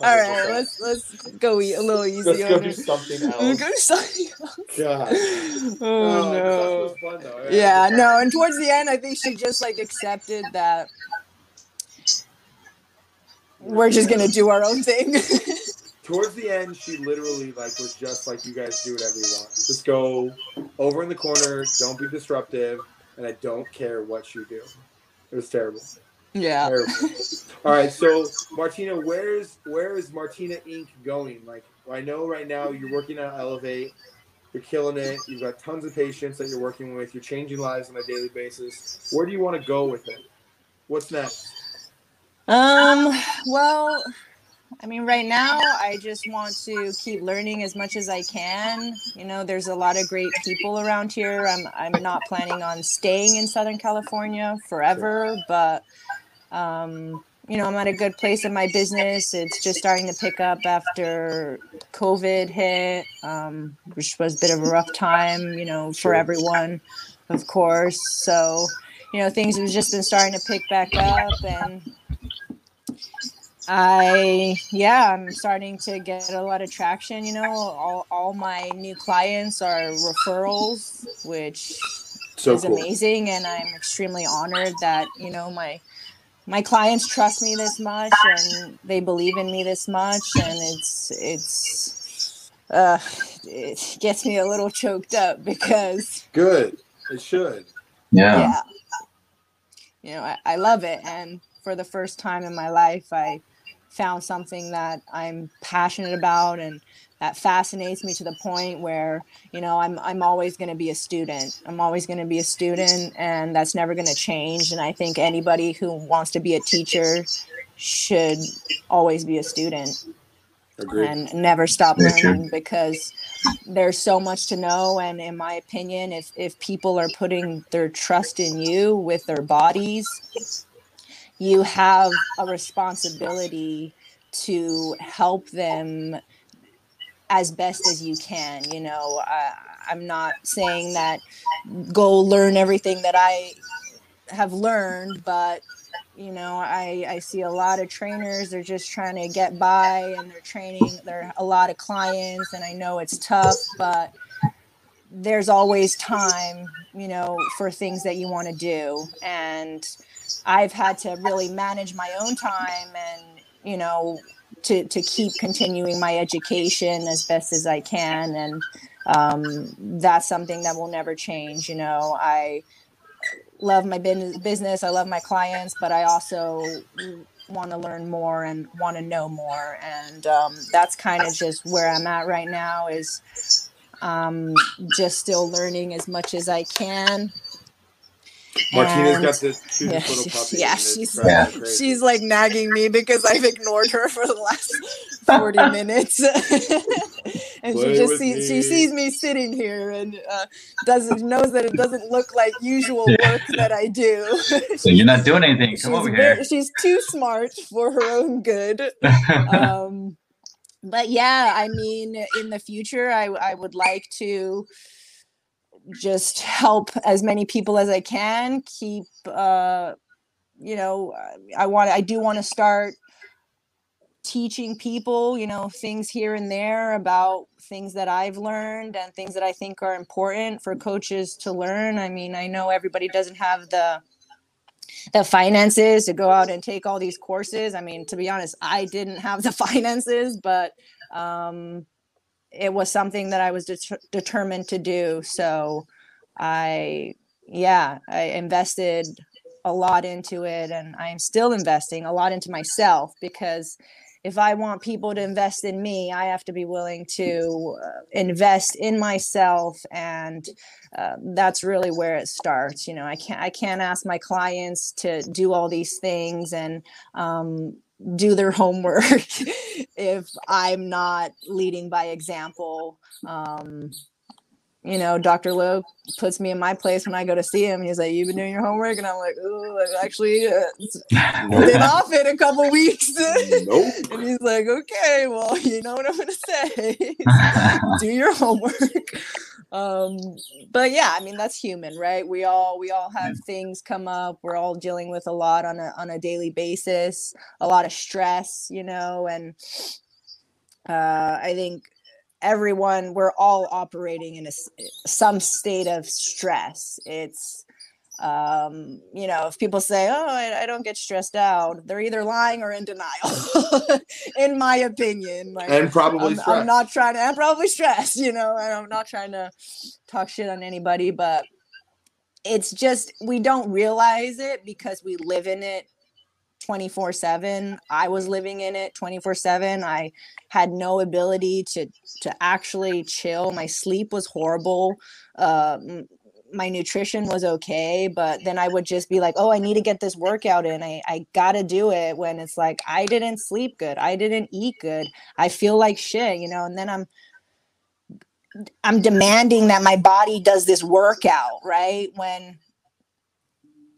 All right, let's let's go eat a little easy Let's go do it. something Let's else. go do something else. God. Oh, Oh, no. was fun though. Yeah, no, and towards the end, I think she just like accepted that we're just gonna do our own thing. Towards the end, she literally like was just like, "You guys do whatever you want. Just go over in the corner. Don't be disruptive, and I don't care what you do." It was terrible. yeah. Terrible. All right, so Martina, where's where is Martina Inc. going? Like, I know right now you're working on Elevate, you're killing it. You've got tons of patients that you're working with. You're changing lives on a daily basis. Where do you want to go with it? What's next? Um. Well, I mean, right now, I just want to keep learning as much as I can. You know, there's a lot of great people around here. I'm I'm not planning on staying in Southern California forever, but um, you know, I'm at a good place in my business. It's just starting to pick up after COVID hit, um, which was a bit of a rough time, you know, for everyone, of course. So, you know, things have just been starting to pick back up and I yeah, I'm starting to get a lot of traction. You know, all, all my new clients are referrals, which So is cool. amazing, and I'm extremely honored that you know my my clients trust me this much and they believe in me this much, and it's it's uh it gets me a little choked up because Good. It should. Yeah. yeah you know I, I love it and for the first time in my life i found something that i'm passionate about and that fascinates me to the point where you know i'm i'm always going to be a student. I'm always going to be a student and that's never going to change and i think anybody who wants to be a teacher should always be a student. Agreed. and never stop learning because there's so much to know and in my opinion if if people are putting their trust in you with their bodies you have a responsibility to help them as best as you can you know I, i'm not saying that go learn everything that i have learned but you know i i see a lot of trainers they're just trying to get by and they're training they're a lot of clients and i know it's tough but there's always time, you know, for things that you want to do. And I've had to really manage my own time and, you know, to, to keep continuing my education as best as I can. And um, that's something that will never change. You know, I love my business, I love my clients, but I also want to learn more and want to know more. And um, that's kind of just where I'm at right now is um, just still learning as much as I can. Martina's and, got this yeah, little puppy. Yeah, she's yeah. she's like nagging me because I've ignored her for the last 40 minutes. and Play she just sees me. she sees me sitting here and uh, doesn't knows that it doesn't look like usual yeah. work that I do. so you're not doing anything. Come she's over very, here. She's too smart for her own good. Um, but yeah, I mean, in the future, I I would like to just help as many people as I can. Keep, uh, you know, I want I do want to start teaching people, you know, things here and there about things that I've learned and things that I think are important for coaches to learn. I mean, I know everybody doesn't have the the finances to go out and take all these courses. I mean, to be honest, I didn't have the finances, but um, it was something that I was det- determined to do. So I, yeah, I invested a lot into it and I'm still investing a lot into myself because if I want people to invest in me, I have to be willing to uh, invest in myself, and uh, that's really where it starts. You know, I can't I can't ask my clients to do all these things and um, do their homework if I'm not leading by example. Um, you know, Dr. Lowe puts me in my place when I go to see him. He's like, "You've been doing your homework," and I'm like, "Oh, I've actually uh, been off it a couple weeks." Nope. and he's like, "Okay, well, you know what I'm gonna say. Do your homework." Um, but yeah, I mean that's human, right? We all we all have things come up. We're all dealing with a lot on a on a daily basis, a lot of stress, you know, and uh, I think everyone we're all operating in a, some state of stress. It's um, you know if people say oh I, I, don't get stressed out they're either lying or in denial in my opinion like, and probably I'm, I'm, not trying to i'm probably stressed you know and i'm not trying to talk shit on anybody but it's just we don't realize it because we live in it 24 7 i was living in it 24 7 i had no ability to to actually chill. My sleep was horrible. Uh, my nutrition was okay but then i would just be like oh i need to get this workout in. I, I gotta do it when it's like i didn't sleep good. I didn't eat good. I feel like shit you know and then i'm i'm demanding that my body does this workout right? When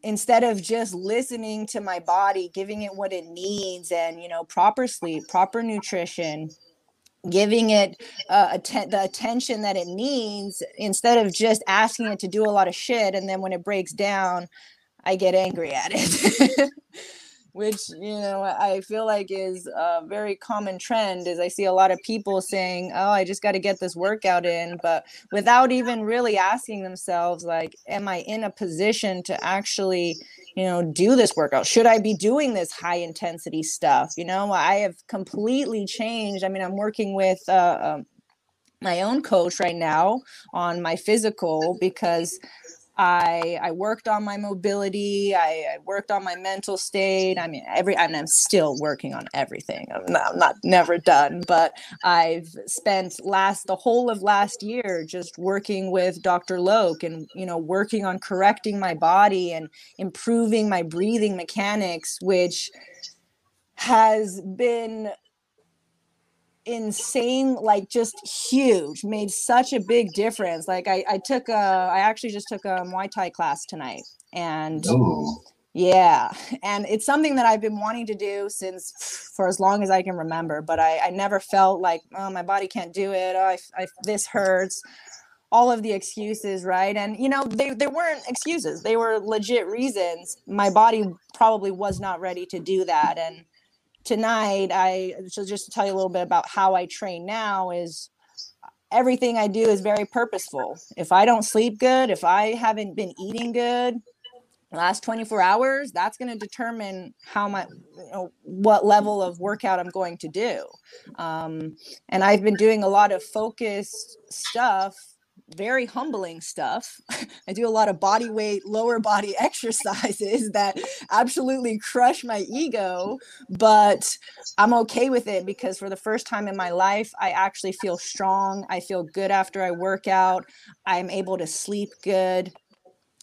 instead of just listening to my body giving it what it needs and you know proper sleep proper nutrition giving it uh, att- the attention that it needs instead of just asking it to do a lot of shit and then when it breaks down i get angry at it which you know i feel like is a very common trend is i see a lot of people saying oh i just got to get this workout in but without even really asking themselves like am i in a position to actually you know do this workout? Should i be doing this high intensity stuff? You know i have completely changed. I mean i'm working with uh, um, my own coach right now on my physical because I I worked on my mobility. I, I, worked on my mental state. I mean, every and I'm still working on everything. I'm not, I'm not never done, but I've spent last the whole of last year just working with Dr. Loke and you know working on correcting my body and improving my breathing mechanics, which has been insane like just huge made such a big difference. Like i i took a i actually just took a muay thai class tonight and Ooh. yeah and it's something that i've been wanting to do since for as long as i can remember but i i never felt like oh my body can't do it. Oh, I, I this hurts. All of the excuses right? And you know they, they weren't excuses. They were legit reasons. My body probably was not ready to do that and tonight i so just to tell you a little bit about how i train now is everything I do is very purposeful. If I don't sleep good, if I haven't been eating good last 24 hours, that's going to determine how much, you know, what level of workout I'm going to do. Um, and I've been doing a lot of focused stuff very humbling stuff. I do a lot of body weight, lower body exercises that absolutely crush my ego, but I'm okay with it because for the first time in my life, I actually feel strong. I feel good after I work out. I'm able to sleep good.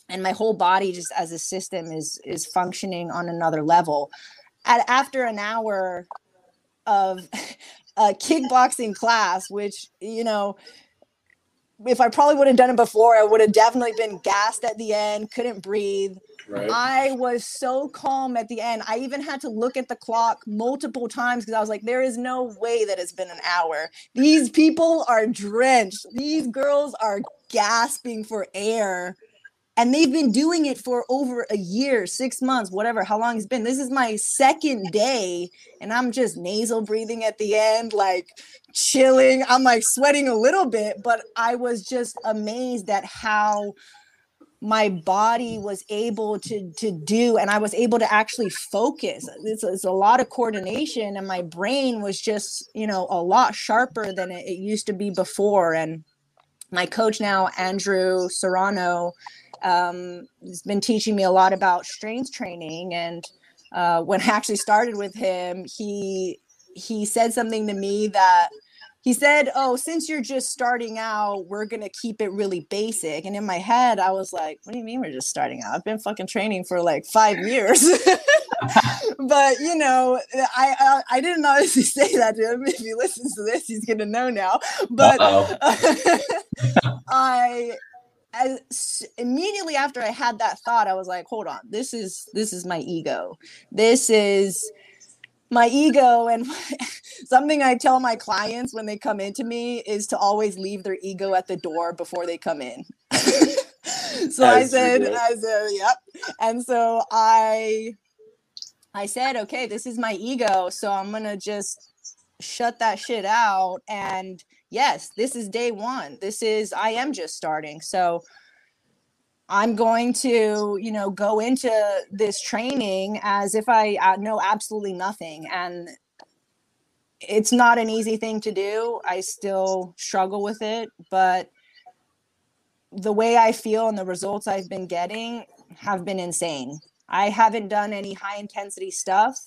And my whole body just as a system is is functioning on another level. At after an hour of a kickboxing class, which you know, if I probably would have done it before, I would have definitely been gassed at the end, couldn't breathe. Right. I was so calm at the end. I even had to look at the clock multiple times because I was like, there is no way that it's been an hour. These people are drenched. These girls are gasping for air and they've been doing it for over a year, six months, whatever, how long it's been. This is my second day, and I'm just nasal breathing at the end, like chilling. I'm like sweating a little bit, but I was just amazed at how my body was able to to do and i was able to actually focus it's, it's, a lot of coordination and my brain was just you know a lot sharper than it, it used to be before and my coach now andrew serrano um, has been teaching me a lot about strength training. And uh, when I actually started with him, he he said something to me that he said, "Oh, since you're just starting out, we're gonna keep it really basic." And in my head, I was like, "What do you mean we're just starting out? I've been fucking training for like five years." but you know, I, I, I didn't honestly say that to him. If he listens to this, he's gonna know now. But I as immediately after I had that thought, I was like, hold on, this is this is my ego. This is my ego and something I tell my clients when they come into me is to always leave their ego at the door before they come in. so As I said, I said, yep. And so I I said, okay, this is my ego, so I'm gonna just shut that shit out and yes, this is day one. This is, I am just starting. So I'm going to, you know, go into this training as if I know absolutely nothing. And it's not an easy thing to do. I still struggle with it, but the way I feel and the results I've been getting have been insane. I haven't done any high intensity stuff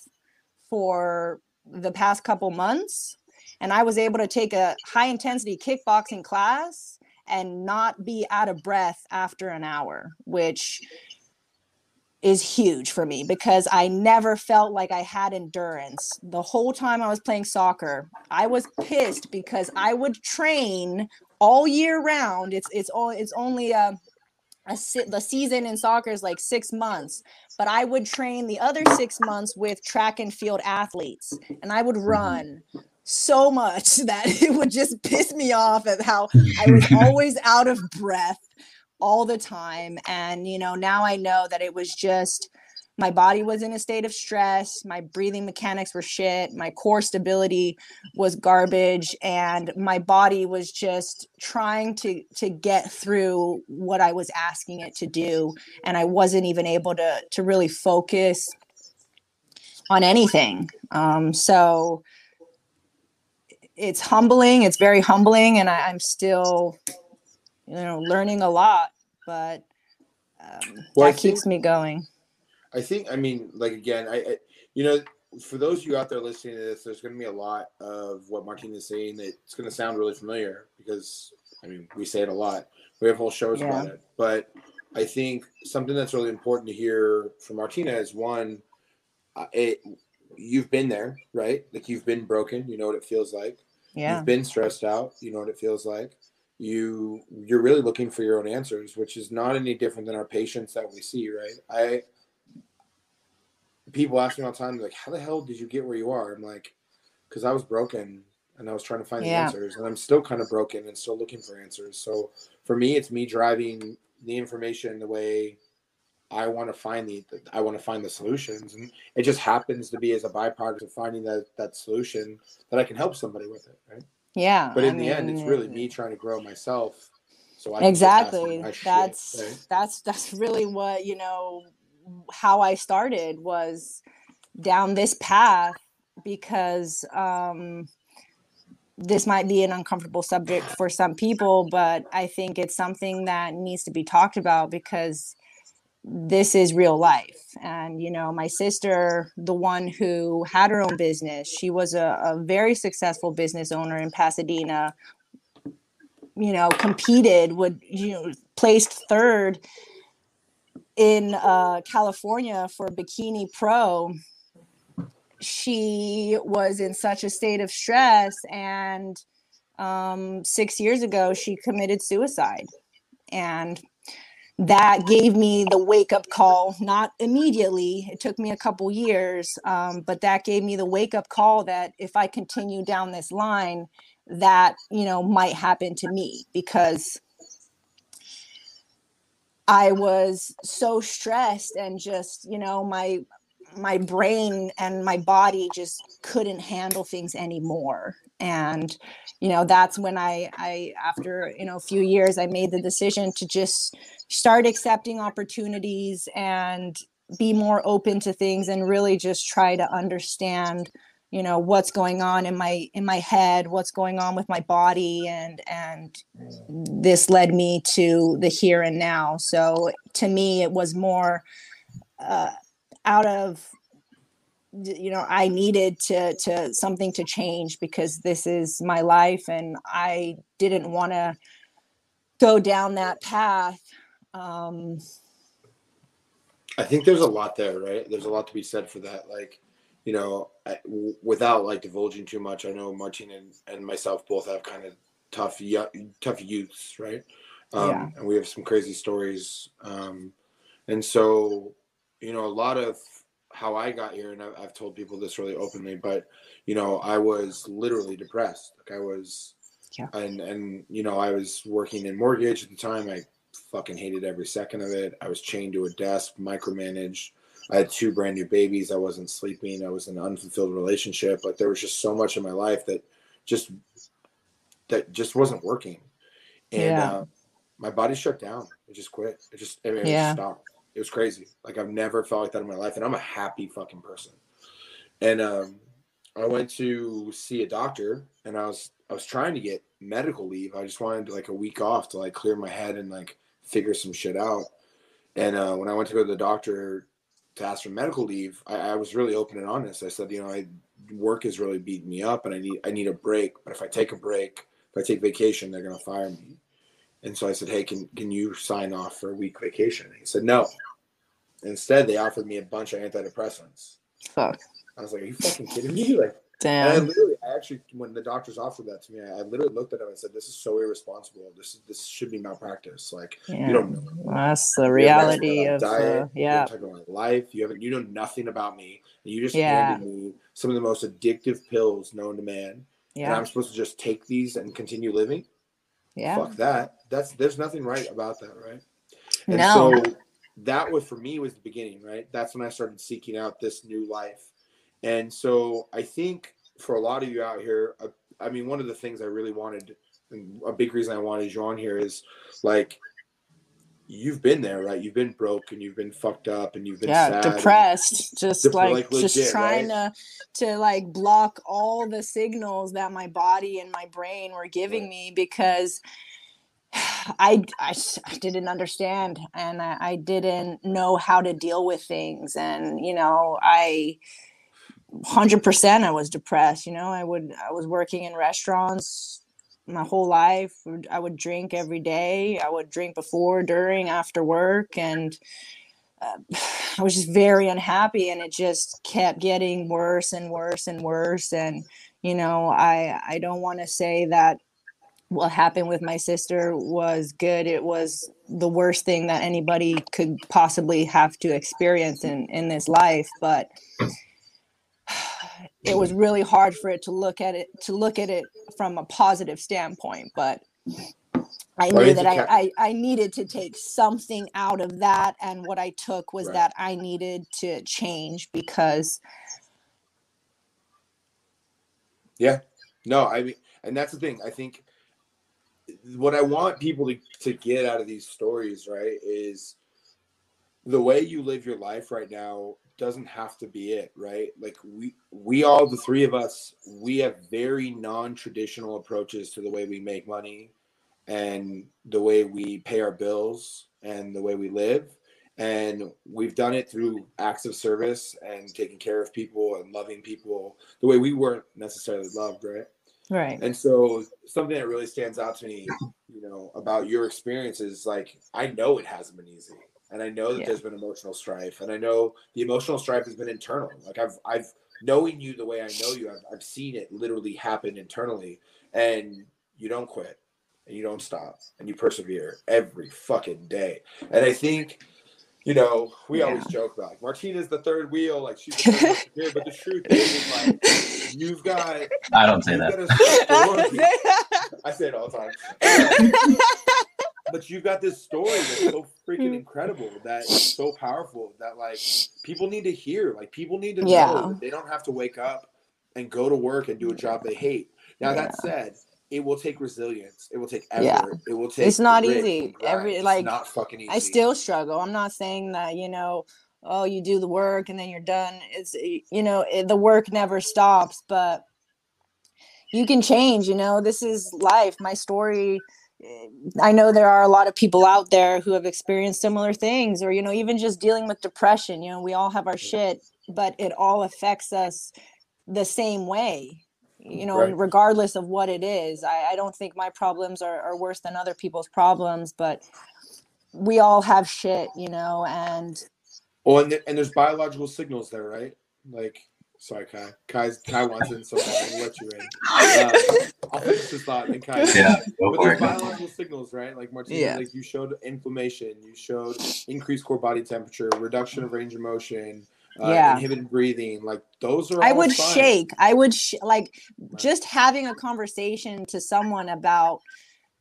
for the past couple months and I was able to take a high intensity kickboxing class and not be out of breath after an hour, which is huge for me because I never felt like I had endurance. The whole time I was playing soccer, I was pissed because I would train all year round. It's it's all it's only a, a the season in soccer is like 6 months, but I would train the other 6 months with track and field athletes and I would mm-hmm. run so much that it would just piss me off at how I was always out of breath all the time. And, you know, now I know that it was just my body was in a state of stress, my breathing mechanics were shit, my core stability was garbage, and my body was just trying to to get through what I was asking it to do. And I wasn't even able to to really focus on anything. Um, so it's humbling. It's very humbling, and I, am still, you know, learning a lot. But um, well, that keeps me going. I think. I mean, like again, I, I, you know, for those of you out there listening to this, there's going to be a lot of what Martina is saying that it's going to sound really familiar because I mean, we say it a lot. We have whole shows yeah. about it, but I think something that's really important to hear from Martina is one, it you've been there, right? Like you've been broken. You know what it feels like. Yeah. You've been stressed out. You know what it feels like. You you're really looking for your own answers, which is not any different than our patients that we see, right? I people ask me all the time, like, how the hell did you get where you are? I'm like, because I was broken and I was trying to find yeah. the answers, and I'm still kind of broken and still looking for answers. So for me, it's me driving the information the way I want to find the I want to find the solutions, and it just happens to be as a byproduct of finding that that solution that I can help somebody with it, right? yeah But I in the end, it's really me trying to grow myself. So I can get past exactly my shit, that's right? that's that's really what you know how i started was down this path because um this might be an uncomfortable subject for some people but i think it's something that needs to be talked about because this is real life. And you know my sister the one who had her own business she was a, a very successful business owner in pasadena you know competed would you know placed third in uh, california for bikini pro. She was in such a state of stress and um, six years ago she committed suicide. And that gave me the wake up call not immediately it took me a couple years um, but that gave me the wake up call that if i continue down this line that you know might happen to me because i was so stressed and just you know my my brain and my body just couldn't handle things anymore. And you know that's when i i after you know a few years i made the decision to just start accepting opportunities and be more open to things and really just try to understand you know what's going on in my in my head what's going on with my body and and this led me to the here and now. So to me it was more uh, out of you know i needed to to something to change because this is my life and i didn't want to go down that path um I think there's a lot there, right? There's a lot to be said for that. Like, you know, I, w- without like divulging too much, I know Martina and, and myself both have kind of tough, yo- tough youths, right? Um, Yeah. And we have some crazy stories. Um, and so, you know, a lot of how I got here, and I've, told people this really openly, but you know, I was literally depressed. Like I was, Yeah. and and you know, I was working in mortgage at the time. I fucking hated every second of it. I was chained to a desk, micromanaged. I had two brand new babies. I wasn't sleeping. I was in an unfulfilled relationship. Like there was just so much in my life that just that just wasn't working. And Yeah. uh, my body shut down. It just quit. It just it, it Yeah. just stopped. It was crazy. Like I've never felt like that in my life. And I'm a happy fucking person. And um I went to see a doctor and I was I was trying to get medical leave. I just wanted like a week off to like clear my head and like figure some shit out. And uh, when I went to go to the doctor to ask for medical leave, I, I was really open and honest. I said, you know, I work is really beating me up, and I need I need a break. But if I take a break, if I take vacation, they're gonna fire me. And so I said, hey, can can you sign off for a week vacation? And he said no. Instead, they offered me a bunch of antidepressants. fuck I was like, are you fucking kidding me? Like, and I damn literally, I actually, when the doctors offered that to me, I, I literally looked at them and said, "This is so irresponsible. This is this should be malpractice. Like, yeah you don't know Well, that's the reality of uh, diet, yeah about life. You haven't, you know nothing about me. And you just Yeah. handed me some of the most addictive pills known to man, and I'm supposed to just take these and continue living. Yeah Fuck that. That's there's nothing right about that, right? And no so that was for me was the beginning, right? That's when I started seeking out this new life. And so I think for a lot of you out here, uh, I mean, one of the things I really wanted, and a big reason I wanted you on here is like, you've been there, right? You've been broke and you've been fucked up and you've been yeah sad depressed just Dep- like, like, just legit, trying to to like block all the signals that my body and my brain were giving Right. me because I I didn't understand and I, I didn't know how to deal with things and you know I 100% I was depressed you know I would I was working in restaurants my whole life I would drink every day I would drink before during after work and uh, I was just very unhappy and it just kept getting worse and worse and worse and you know I I don't want to say that what happened with my sister was good it was the worst thing that anybody could possibly have to experience in in this life but it was really hard for it to look at it to look at it from a positive standpoint but I knew that I, I, I needed to take something out of that. And what I took was Right. that I needed to change because Yeah. No, I mean, and that's the thing. I think what I want people to, to get out of these stories, right, is the way you live your life right now doesn't have to be it, right? Like we we all the three of us, we have very non-traditional approaches to the way we make money and the way we pay our bills and the way we live. And we've done it through acts of service and taking care of people and loving people the way we weren't necessarily loved, right? Right. And so something that really stands out to me, you know, about your experience is like I know it hasn't been easy. And I know that Yeah. there's been emotional strife. And I know the emotional strife has been internal. Like I've I've knowing you the way I know you, I've, I've seen it literally happen internally. And you don't quit and you don't stop and you persevere every fucking day. And I think, you know, we Yeah. always joke about like Martina's the third wheel, like she's the third wheel, but the truth is, is like you've got I don't say that. got a story. I say it all the time. but you've got this story that's so freaking incredible, that is so powerful, that like people need to hear. Like people need to Yeah. know that they don't have to wake up and go to work and do a job they hate. Now that said, it will take resilience. It will take effort. Yeah. It will take. It's not easy. Every- It's like, not fucking easy. I still struggle. I'm not saying that, you know, oh, you do the work and then you're done. It's, you know, it, the work never stops, but you can change, you know, this is life. My story, eh, I know there are a lot of people out there who have experienced similar things or, you know, even just dealing with depression. You know, we all have our shit, but it all affects us the same way. You know, Right. regardless of what it is, I, I don't think my problems are, are worse than other people's problems, but we all have shit, you know, and Well, and, th- and there's biological signals there, right? Like, sorry, Kai. Kai's, Kai wants in, so I'll let you in. Uh, I'll finish this thought, and Kai. Yeah, go But there's biological signals, right? Like Martina, Yeah. like you showed inflammation, you showed increased core body temperature, reduction of range of motion, uh, Yeah. inhibited breathing. Like those are. I would signs. shake. I would sh- like Right. just having a conversation to someone about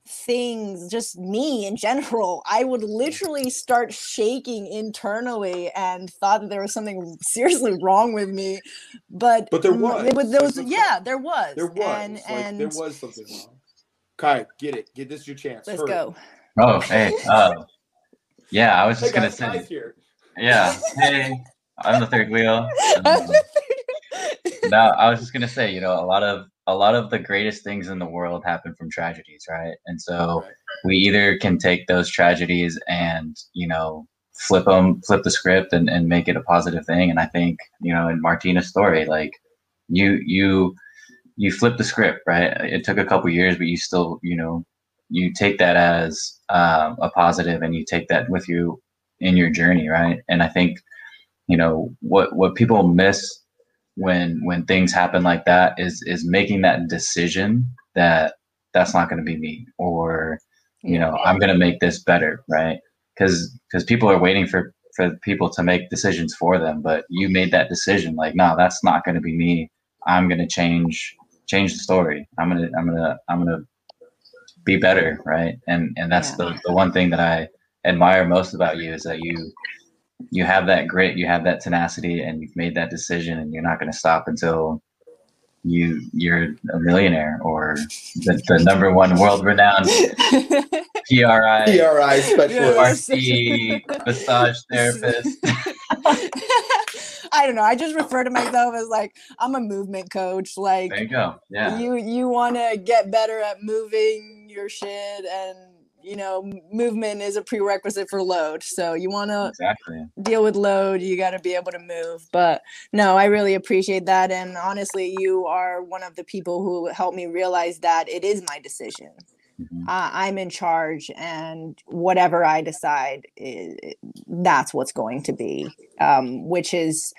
things, just me in general. I would literally start shaking internally and thought that there was something seriously wrong with me. But But there was. It there was yeah, there was. There was. and like, and there was something wrong. Kai, get it. Get this your chance. let's Hurry. go. Oh, hey. Uh, yeah, I was Hey just gonna guys, say. Here. Yeah. Hey, I'm the third wheel. No, I was just gonna say, you know, a lot of a lot of the greatest things in the world happen from tragedies, right? And so Right. we either can take those tragedies and you know flip them, flip the script, and, and make it a positive thing. And I think you know, in Martina's story, like you you you flip the script, right? It took a couple years, but you still you know you take that as um, a positive, and you take that with you in your journey, right? And I think you know what what people miss when when things happen like that is is making that decision that that's not going to be me or you know i'm going to make this better right? Because because people are waiting for for people to make decisions for them but you made that decision like no that's not going to be me. I'm going to change change the story. I'm going to i'm going to i'm going to be better right? And and that's Yeah. the, the one thing that i admire most about you is that you you have that grit you have that tenacity and you've made that decision and you're not going to stop until you you're a millionaire or the, the number one world renowned PRI PRI specialist. RC massage therapist. I don't know. I just refer to myself as like I'm a movement coach. Like There you go. Yeah. you you want to get better at moving your shit and you know movement is a prerequisite for load so you want to Exactly. deal with load you got to be able to move but no i really appreciate that and honestly you are one of the people who helped me realize that it is my decision Mhm. I i'm in charge and whatever i decide that's what's going to be um, which is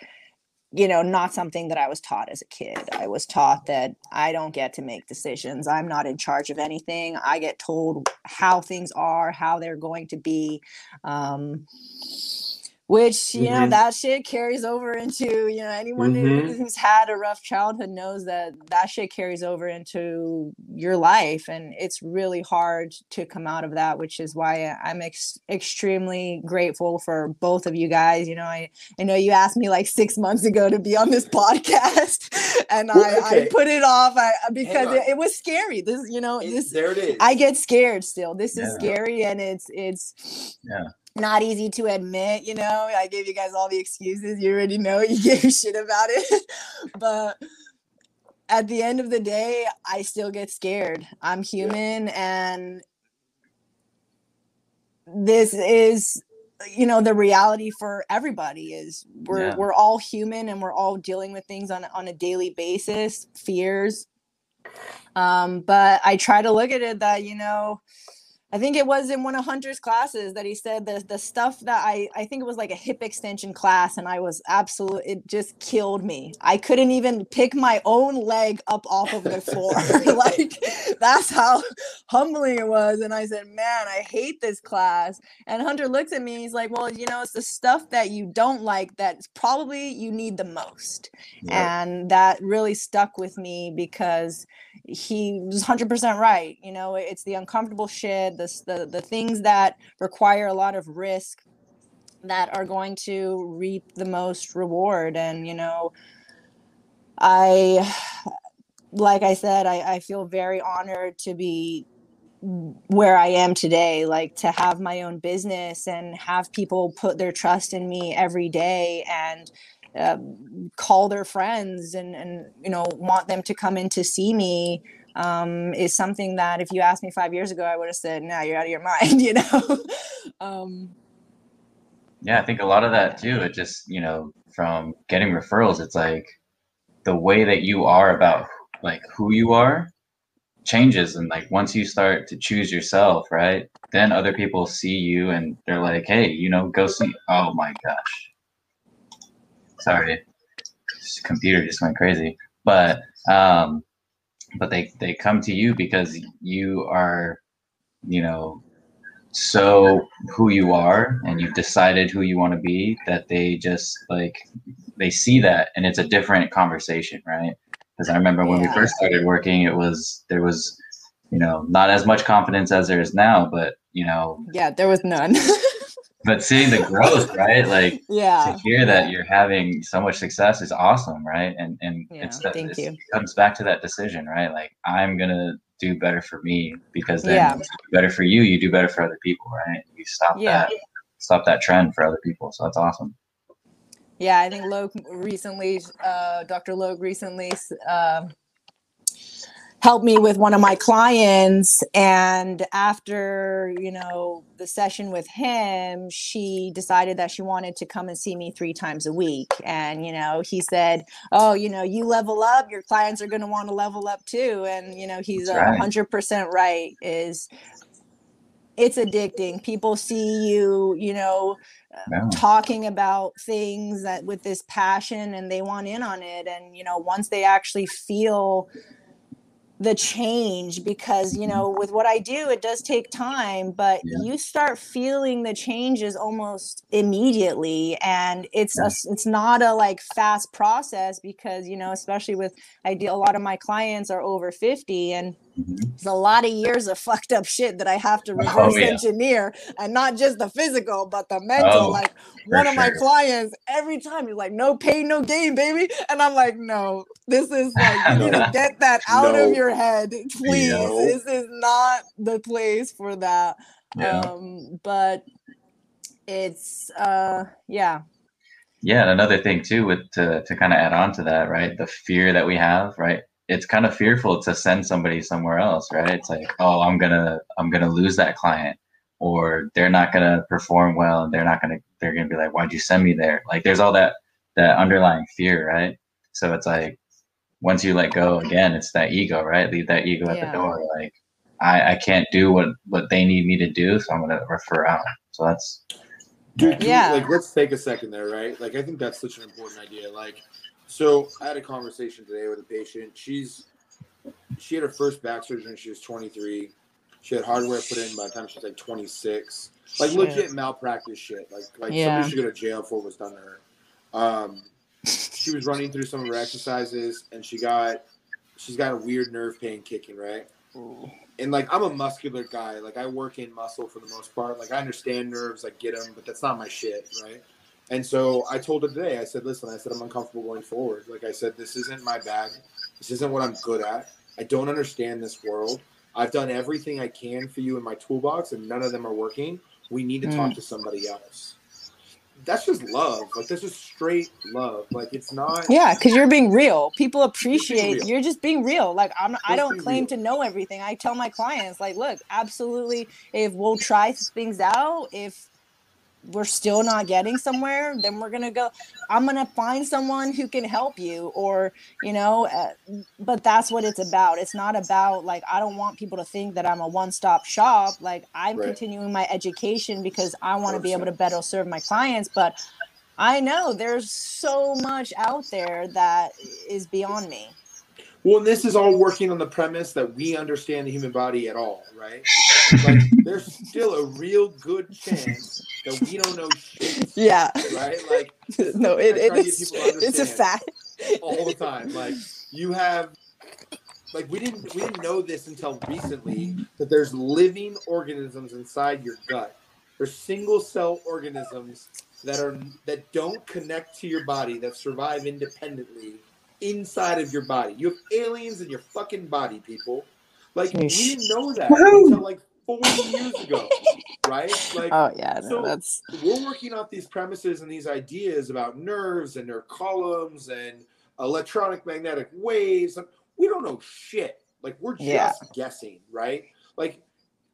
you know not something that i was taught as a kid. I was taught that i don't get to make decisions. I'm not in charge of anything. I get told how things are how they're going to be. Um, which you know Mhm. that shit carries over into you know anyone who- Mhm. who's had a rough childhood knows that that shit carries over into your life and it's really hard to come out of that which is why i'm ex- extremely grateful for both of you guys you know i i know you asked me like six months ago to be on this podcast and I, okay. I put it off I, because it, it was scary this you know It- this there it is. I get scared still. This is Yeah. scary and it's it's Yeah. Not easy to admit, you know. I gave you guys all the excuses. You already know you gave shit about it. but at the end of the day, I still get scared. I'm human and this is you know the reality for everybody is we're Yeah. we're all human and we're all dealing with things on on a daily basis fears um but i try to look at it that you know i think it was in one of hunter's classes that he said the the stuff that i i think it was like a hip extension class and i was absolute it just killed me. I couldn't even pick my own leg up off of the floor. Like that's how humbling it was and i said man i hate this class. And hunter looks at me he's like well you know it's the stuff that you don't like that's probably you need the most. Yeah. and that really stuck with me because he was 100% right you know it's the uncomfortable shit the, s- the the things that require a lot of risk that are going to reap the most reward. And you know i like i said i, I feel very honored to be where I am today, like to have my own business and have people put their trust in me every day and uh, call their friends and, and, you know, want them to come in to see me um, is something that if you asked me five years ago, I would have said, no, you're out of your mind, you know? um, Yeah, I think a lot of that too. It just, you know, from getting referrals, it's like the way that you are about like who you are changes. And like once you start to choose yourself, right? Then other people see you and they're like, hey, you know, go see. Oh my gosh. Sorry. Computer just went crazy. But, um, but they, they come to you because you are, you know, so who you are and you've decided who you want to be that they just like they see that and it's a different conversation right because i remember when we first started working it was there was you know not as much confidence as there is now but you know yeah, there was none. but seeing the growth right like yeah. to hear that you're having so much success is awesome right and and it's Yeah, that thank it's- it comes back to that decision right like i'm gonna do better for me because then Yeah. better for you you do better for other people right you stop Yeah. that stop that trend for other people so that's awesome Yeah, I think Logue recently, uh, Dr. Logue recently um helped me with one of my clients. And after, you know, the session with him, she decided that she wanted to come and see me three times a week. And, you know, he said, Oh, you know, you level up, your clients are going to want to level up too. And, you know, he's a right. 100% right is it's addicting. People see you, you know, uh, Yeah. talking about things that with this passion and they want in on it and you know once they actually feel the change because you know with what I do it does take time but Yeah. you start feeling the changes almost immediately and it's a s- it's not a like fast process because you know especially with I deal a lot of my clients are over 50 and Mhm. there's a lot of years of fucked up shit that I have to Oh, reverse yeah. engineer and not just the physical but the mental Oh, like one of my clients every time he's like no pain no gain baby and i'm like no this is like you need to get that out No. of your head please No. this is not the place for that Yeah. um but it's uh yeah Yeah, and another thing too, with to to kind of add on to that, right? The fear that we have, right? It's kind of fearful to send somebody somewhere else, right? It's like, oh, I'm gonna I'm gonna lose that client, or they're not gonna perform well, and they're not gonna they're gonna be like, why'd you send me there? Like, there's all that that underlying fear, right? So it's like once you let go, again, it's that ego, right? Leave that ego at Yeah. the door. Like, I I can't do what what they need me to do, so I'm gonna refer out. So that's Dude, can we- Yeah. like let's take a second there, right? Like I think that's such an important idea. Like, so I had a conversation today with a patient. She's she had her first back surgery when she was 23. She had hardware put in by the time she was like 26. Like Shit. legit malpractice shit. Like like Yeah. somebody should go to jail for what was done to her. Um, she was running through some of her exercises and she got she's got a weird nerve pain kicking right. And like I'm a muscular guy. Like I work in muscle for the most part. Like I understand nerves, I get them, but that's not my shit, right? And so I told her today. I said, "Listen, I said I'm uncomfortable going forward. Like I said, this isn't my bag. This isn't what I'm good at. I don't understand this world. I've done everything I can for you in my toolbox, and none of them are working. We need to talk hmm. to somebody else." That's just love. Like that's just straight love. Like it's not. Yeah, because you're being real. People appreciate real. you're just being real. Like I'm, I don't claim real. to know everything. I tell my clients, like, look, absolutely, if we'll try things out, if we're still not getting somewhere, then we're gonna go. I'm gonna find someone who can help you, or you know. Uh, but that's what it's about. It's not about like I don't want people to think that I'm a one-stop shop. Like I'm Right. continuing my education because I want to be able to better serve my clients, but. I know there's so much out there that is beyond me. Well, and this is all working on the premise that we understand the human body at all, right? Like, there's still a real good chance that we don't know shit, Yeah. right? Like, no, it, I it try to get is people to it's a fact. all the time. Like, you have, like, we didn't we didn't know this until recently that there's living organisms inside your gut. There's single cell organisms that are that don't connect to your body that survive independently inside of your body. You have aliens in your fucking body, people. Like we didn't know that Woohoo. until like 40 years ago, right? Like Oh yeah, no, So- that's we're working off these premises and these ideas about nerves and nerve columns and electronic magnetic waves. We don't know shit. Like we're just Yeah. guessing, right? Like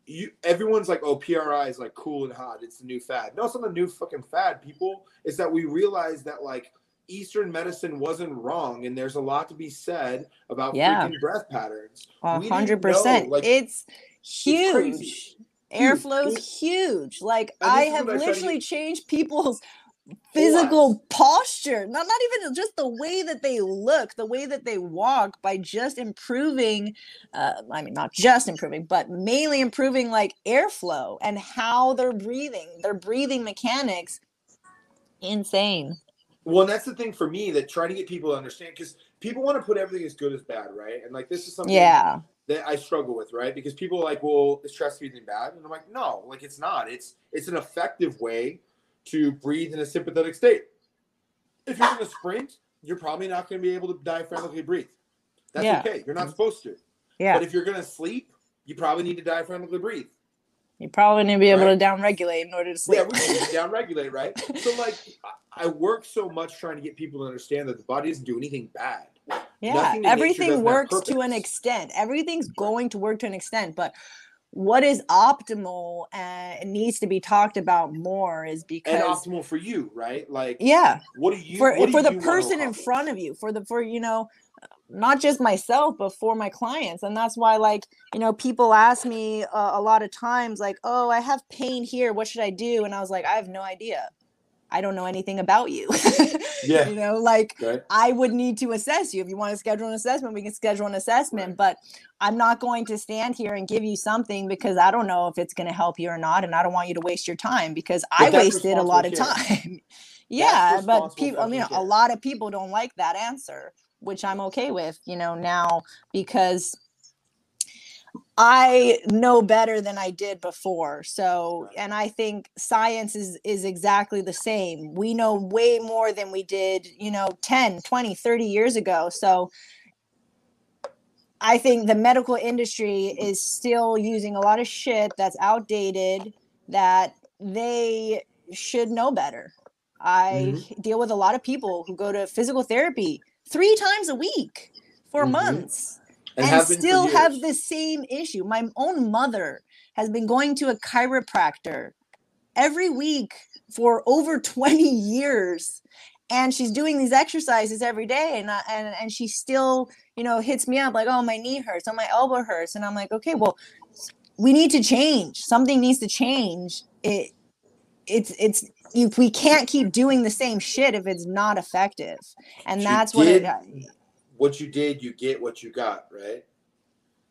you, everyone's like, "Oh, PRI is like cool and hot. It's the new fad." No, it's not a new fucking fad, people. It's that we realize that like Eastern medicine wasn't wrong, and there's a lot to be said about Yeah. freaking breath patterns. hundred percent. like, It's. Huge. Huge. Airflow's huge. Like And I have I literally changed people's physical posture. Not not even just the way that they look, the way that they walk by just improving uh, I mean not just improving, but mainly improving like airflow and how they're breathing. Their breathing mechanics insane. Well, that's the thing for me that trying to get people to understand because people want to put everything as good as bad, right? And like this is something Yeah. That I struggle with, right? Because people are like, well, is stress breathing bad? And I'm like, no, like it's not. It's it's an effective way to breathe in a sympathetic state. If you're going to sprint, you're probably not going to be able to diaphragmatically breathe. That's Yeah. okay. You're not supposed to. Yeah. But if you're going to sleep, you probably need to diaphragmatically breathe. You probably need to be able Right. to downregulate in order to sleep. Yeah, we need to down regulate, right? So like, I work so much trying to get people to understand that the body doesn't do anything bad. Yeah, everything works to an extent. Everything's going to work to an extent, but what is optimal and needs to be talked about more is And because optimal for you, right? Like, yeah, what do you for do for the person in front of you, for the for you know, not just myself but for my clients, and that's why like you know people ask me uh, a lot of times like, oh, I have pain here, what should I do? And I was like, I have no idea. I don't know anything about you. Yeah. you know, like Right? I would need to assess you. If you want to schedule an assessment, we can schedule an assessment, Right. but I'm not going to stand here and give you something because I don't know if it's going to help you or not. And I don't want you to waste your time because I wasted a lot of time. yeah, but people, you know, fucking a lot of people don't like that answer, which I'm okay with, you know, now because I know better than I did before. So, and I think science is is exactly the same. We know way more than we did, you know, 10, 20, 30 years ago. So, I think the medical industry is still using a lot of shit that's outdated that they should know better. I deal with a lot of people who go to physical therapy 3 times a week for Mhm. months And, and, have been for still have the same issue. My own mother has been going to a chiropractor every week for over 20 years and she's doing these exercises every day and I, and and she still, you know, hits me up like, "Oh, my knee hurts, oh my elbow hurts." And I'm like, "Okay, well, we need to change. Something needs to change." It it's it's you, we can't keep doing the same shit if it's not effective. And You that's what it, did what you did, you get what you got, right?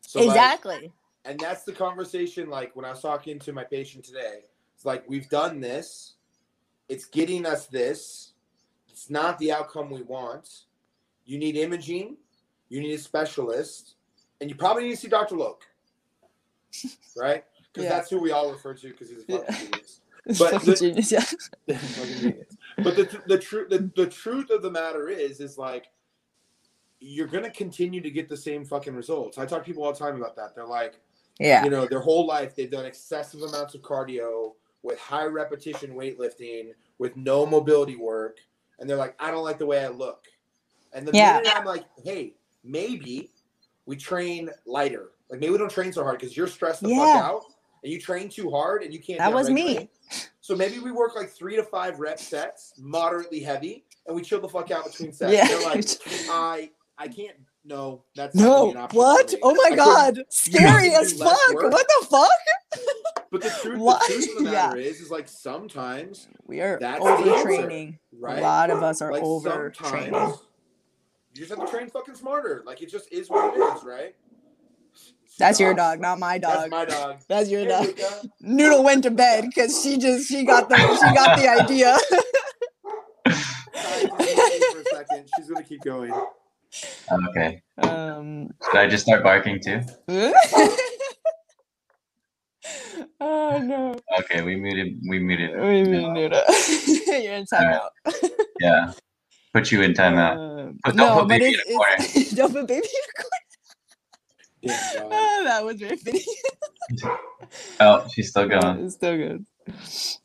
So like, exactly. and that's the conversation. Like when I was talking to my patient today, it's like we've done this. It's getting us this. It's not the outcome we want. You need imaging. You need a specialist, and you probably need to see Dr. Loke, right? Because Yeah. that's who we all refer to because he's a fucking Yeah. genius. But fucking the- genius, yeah. Genius. but the the truth the, the truth of the matter is is like you're gonna continue to get the same fucking results. I talk to people all the time about that. They're like, Yeah. you know, their whole life they've done excessive amounts of cardio with high repetition weightlifting with no mobility work, and they're like, I don't like the way I look. And the Yeah. minute I'm like, hey, maybe we train lighter. Like maybe we don't train so hard because you're stressed the fuck out and you train too hard and you can't. That was me. So maybe we work like three to five rep sets, moderately heavy, and we chill the fuck out between sets. Yeah. They're like, I I can't. No, that's No. What? Oh my I god. Scary as fuck. work. What the fuck? But the truth, What? the truth of the Yeah. matter is, is like sometimes, We are That's overtraining. right? A lot of us are like overtraining. you just have to train fucking smarter. Like it just is what it is, right? That's your dog, not my That's dog. my dog. That's your dog. Noodle went to bed because she just she got the she got the idea. Sorry, for a second. She's gonna keep going. Okay. um. Should I just start barking too? oh no. Okay, we muted. We muted. We mean Noodle. You're in timeout. Yeah. Put you in timeout. Um, But don't no, put but baby it's, in a corner. don't put baby in a Damn corner. dog. Ah, that was very funny. Oh, she's still going. It's still good.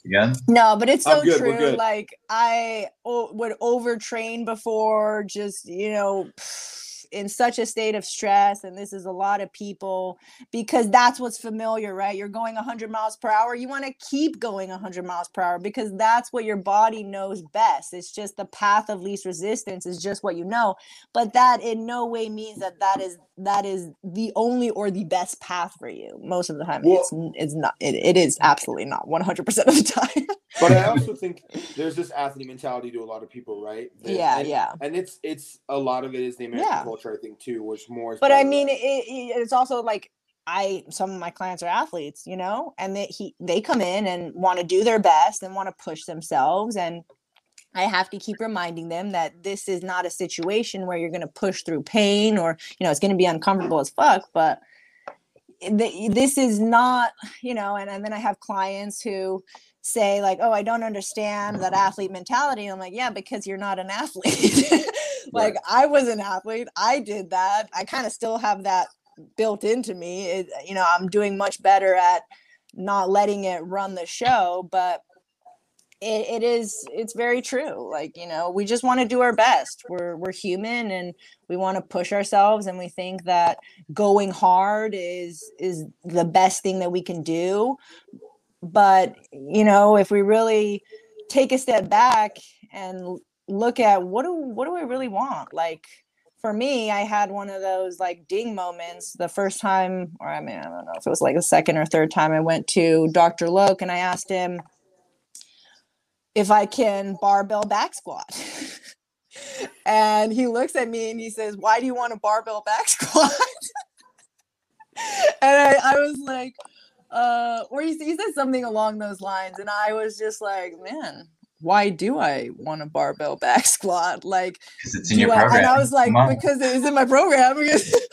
Again? No, but it's so good, true. Like I o- would overtrain before, just you know, in such a state of stress, and this is a lot of people because that's what's familiar, right? You're going 100 miles per hour. You want to keep going 100 miles per hour because that's what your body knows best. It's just the path of least resistance is just what you know, but that in no way means that that is that is the only or the best path for you. Most of the time, Well- it's it's not. It, it is absolutely not 100 percent of the time. But I also think there's this athlete mentality to a lot of people, right? That- Yeah, and, yeah. And it's it's a lot of it is the American Yeah. culture, I think, too, which more. but I mean, it, it, it's also like I some of my clients are athletes, you know, and they he they come in and want to do their best and want to push themselves, and I have to keep reminding them that this is not a situation where you're going to push through pain or you know it's going to be uncomfortable as fuck, but th- this is not you know and, and then i have clients who say like oh i don't understand that athlete mentality and i'm like yeah because you're not an athlete like i was an athlete i did that i kind of still have that built into me it, you know i'm doing much better at not letting it run the show but it, it is it's very true like you know we just want to do our best we're we're human and we want to push ourselves and we think that going hard is is the best thing that we can do. But you know if we really take a step back and look at what do what do I really want like for me I had one of those like ding moments the first time or I mean I don't know if it was like the second or third time I went to Dr. Loke and I asked him if I can barbell back squat and he looks at me and he says why do you want a barbell back squat and I, I was like uh or he, he said something along those lines and i was just like man why do i want a barbell back squat? Like it's in your I, program. and i was like because it is in my program. Because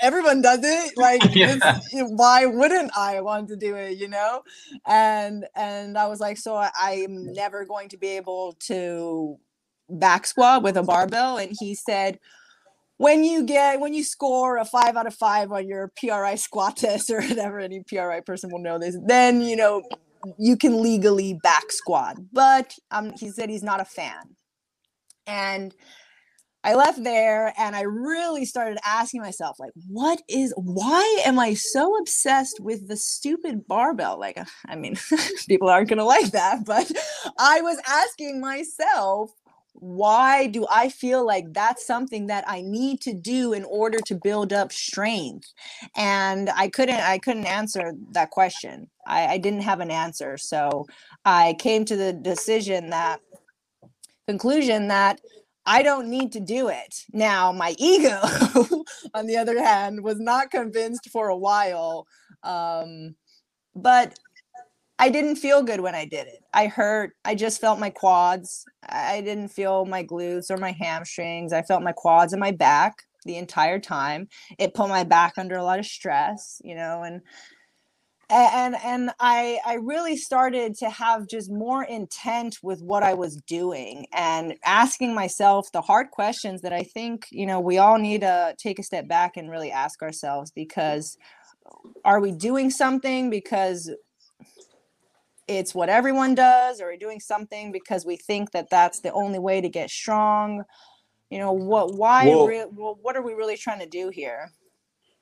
everyone does it. Like Yeah. why wouldn't i want to do it you know? And and i was like so I, i'm never going to be able to back squat with a barbell. And he said when you get when you score a five out of five on your PRI squat test or whatever, any PRI person will know this, then you know you can legally back squat. But um, he said he's not a fan, and I left there and I really started asking myself, like, what is why am I so obsessed with the stupid barbell? Like, I mean, people aren't gonna like that, but I was asking myself why do I feel like that's something that I need to do in order to build up strength? And I couldn't I couldn't answer that question. I, I didn't have an answer. So I came to the decision that conclusion that I don't need to do it. Now, my ego, on the other hand, was not convinced for a while. Um, but I didn't feel good when I did it. I hurt. I just felt my quads. I didn't feel my glutes or my hamstrings. I felt my quads and my back the entire time. It put my back under a lot of stress, you know, and and and I I really started to have just more intent with what I was doing and asking myself the hard questions that I think, you know, we all need to take a step back and really ask ourselves because are we doing something because it's what everyone does or we're doing something because we think that that's the only way to get strong you know what why Well- re- well, what are we really trying to do here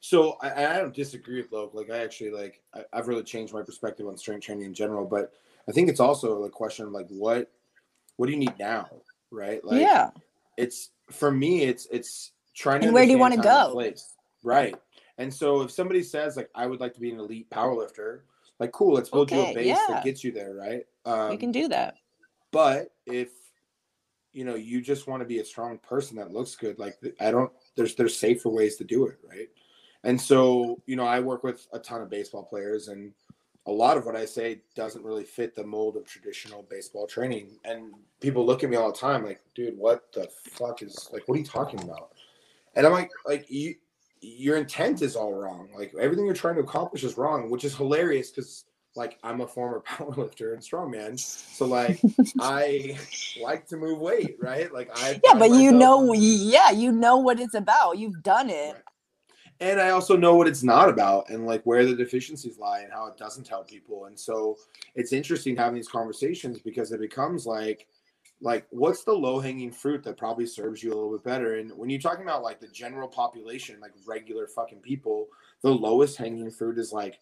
So I, I don't disagree with Loke. Like I actually like I, I've really changed my perspective on strength training in general. But I think it's also a question of like what what do you need now, right? Like yeah it's for me it's it's trying to And where do you wanna go? place. right and so if somebody says like i would like to be an elite powerlifter like cool let's build you a base yeah. that gets you there right? Um, you can do that. but if you know you just want to be a strong person that looks good like i don't there's there's safer ways to do it right? And so you know i work with a ton of baseball players and a lot of what i say doesn't really fit the mold of traditional baseball training. And people look at me all the time like dude what the fuck is like what are you talking about? And i'm like like you your intent is all wrong like everything you're trying to accomplish is wrong which is hilarious because like i'm a former powerlifter and strongman so like I like to move weight, right? Like I yeah but you know yeah you know what it's about you've done it Right. and I also know what it's not about and like where the deficiencies lie and how it doesn't help people. And so it's interesting having these conversations because it becomes like like what's the low hanging fruit that probably serves you a little bit better? And when you're talking about like the general population, like regular fucking people, the lowest hanging fruit is like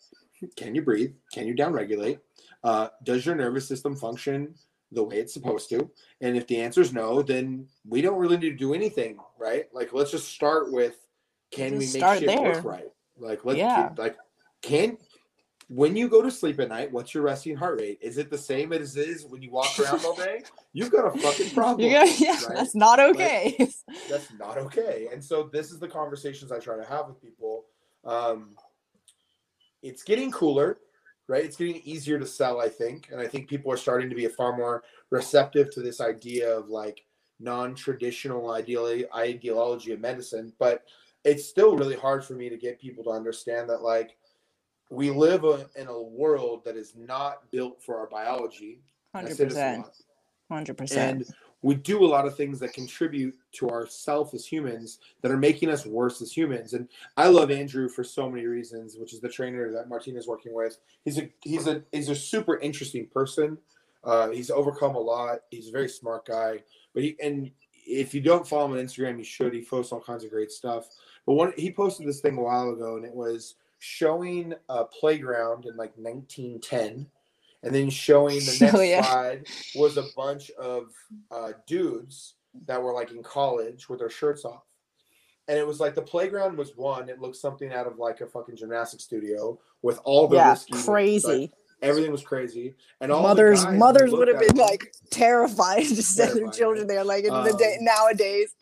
can you breathe? Can you downregulate? Uh, does your nervous system function the way it's supposed to? And if the answer is no, then we don't really need to do anything, right? Like let's just start with can we make shit there. work right? Like let's Yeah. like can when you go to sleep at night, what's your resting heart rate? Is it the same as it is when you walk around all day? You've got a fucking problem. got, yeah right? that's not okay that's not okay. And so this is the conversations I try to have with people. Um, it's getting cooler, right? It's getting easier to sell, I think, and I think people are starting to be far more receptive to this idea of like non-traditional ideally ideology of medicine. But it's still really hard for me to get people to understand that like we live a, in a world that is not built for our biology. I say this a 100% 100% and we do a lot of things that contribute to ourself as humans that are making us worse as humans. And i love andrew for so many reasons which is the trainer that martina's working with. He's a he's a he's a super interesting person. Uh, he's overcome a lot. He's a very smart guy. But he and if you don't follow him on instagram you should. He posts all kinds of great stuff. But one he posted this thing a while ago and it was showing a playground in like 1910 and then showing the next Oh, yeah. slide was a bunch of uh, dudes that were like in college with their shirts off. And it was like the playground was one. It looked something out of like a fucking gymnastics studio with all the yeah crazy like, everything was crazy, and all the mothers mothers would have been like terrified to send their children there like in the day Um, nowadays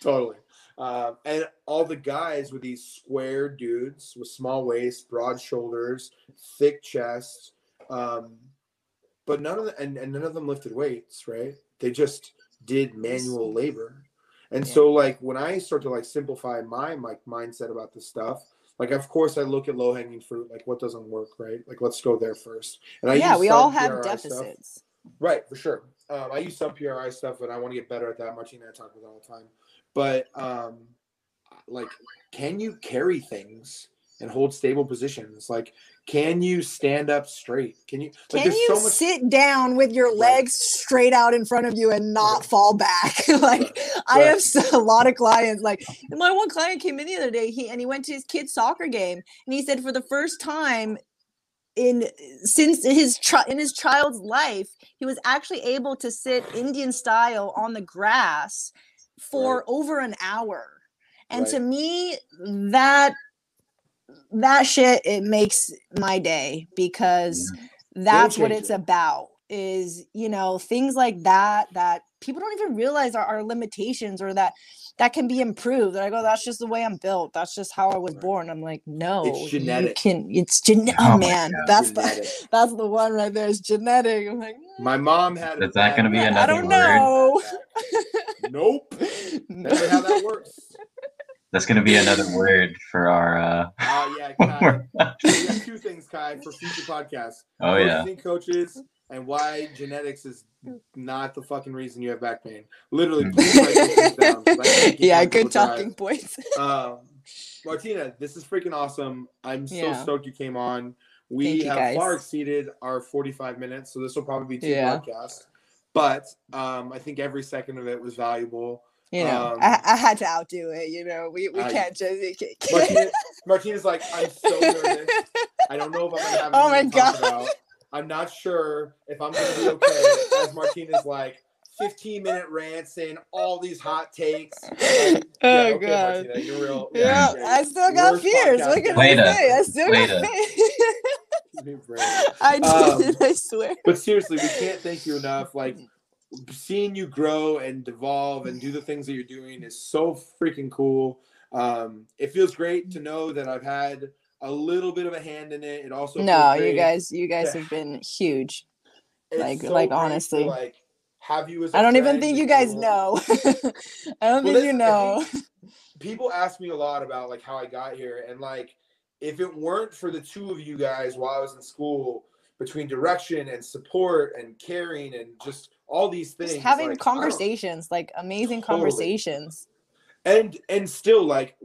Totally. Um, and all the guys were these square dudes with small waists, broad shoulders, thick chests, um, but none of them, and, and none of them lifted weights, right? They just did manual labor. And Yeah. so, like, when I start to like simplify my my mindset about this stuff, like, of course, I look at low hanging fruit, like what doesn't work, right? Like, let's go there first. And I yeah we all have PRI stuff. deficits Right, for sure. Um, I use some PRI stuff, and I want to get better at that. Martina and I talk about all the time. But um, like, can you carry things and hold stable positions? Like, can you stand up straight? Can you? Like, Can you so much. sit down with your Right. legs straight out in front of you and not Right. fall back? like Right. I Right. have a lot of clients. Like my one client came in the other day. He and he went to his kid's soccer game, and he said for the first time in since his in his child's life, he was actually able to sit Indian style on the grass for Right. over an hour. And to me, that that shit it makes my day because that's what it's about is you know things like that that people don't even realize are, our limitations or that that can be improved. And I go, that's just the way I'm built. That's just how I was born. I'm like, no, It's you genetic. can. It's genetic. Oh Oh, man, God. that's Genetic. the that's the one right there. It's genetic. I'm like, My mom had. a Is that gonna bad- be I another don't word? know. nope. That's how that works. That's gonna be another word for our. uh Oh yeah, Kai. we got two things, Kai, for future podcasts. Oh Coaches yeah. and coaches, and why genetics is not the fucking reason you have back pain. Literally, Mm. please write those things down, 'cause I can't keep yeah, good talking points. Um, Martina, this is freaking awesome. I'm so Yeah. stoked you came on. We Thank have guys. far exceeded our 45 minutes, so this will probably be two Yeah. podcasts. But um, I think every second of it was valuable. You know, Um, I, I had to outdo it. You know, we, we I- can't just. we can't- Martina, Martina's like, I'm so nervous. I don't know if I'm gonna have Oh my anything to talk God. about. I'm not sure if I'm gonna be okay. As Martina's like 15 minute rants saying all these hot takes. oh yeah, okay, god. Martina, you're real. Yeah, great. I still got Worst fears. podcast What can ever. I Later. say? I still Later. got fears. I did. Um, I swear. But seriously, we can't thank you enough. Like seeing you grow and devolve and do the things that you're doing is so freaking cool. Um, it feels great to know that I've had a little bit of a hand in it. It also No, you guys, you guys have been huge. It's Like- so like, great to, honestly. like have you as I I don't even think you guys know. I don't Well, think you know. People ask me a lot about like how I got here, and like if it weren't for the two of you guys while I was in school, between direction and support and caring and just all these things, Just having like, conversations, like amazing Totally. conversations. and and still like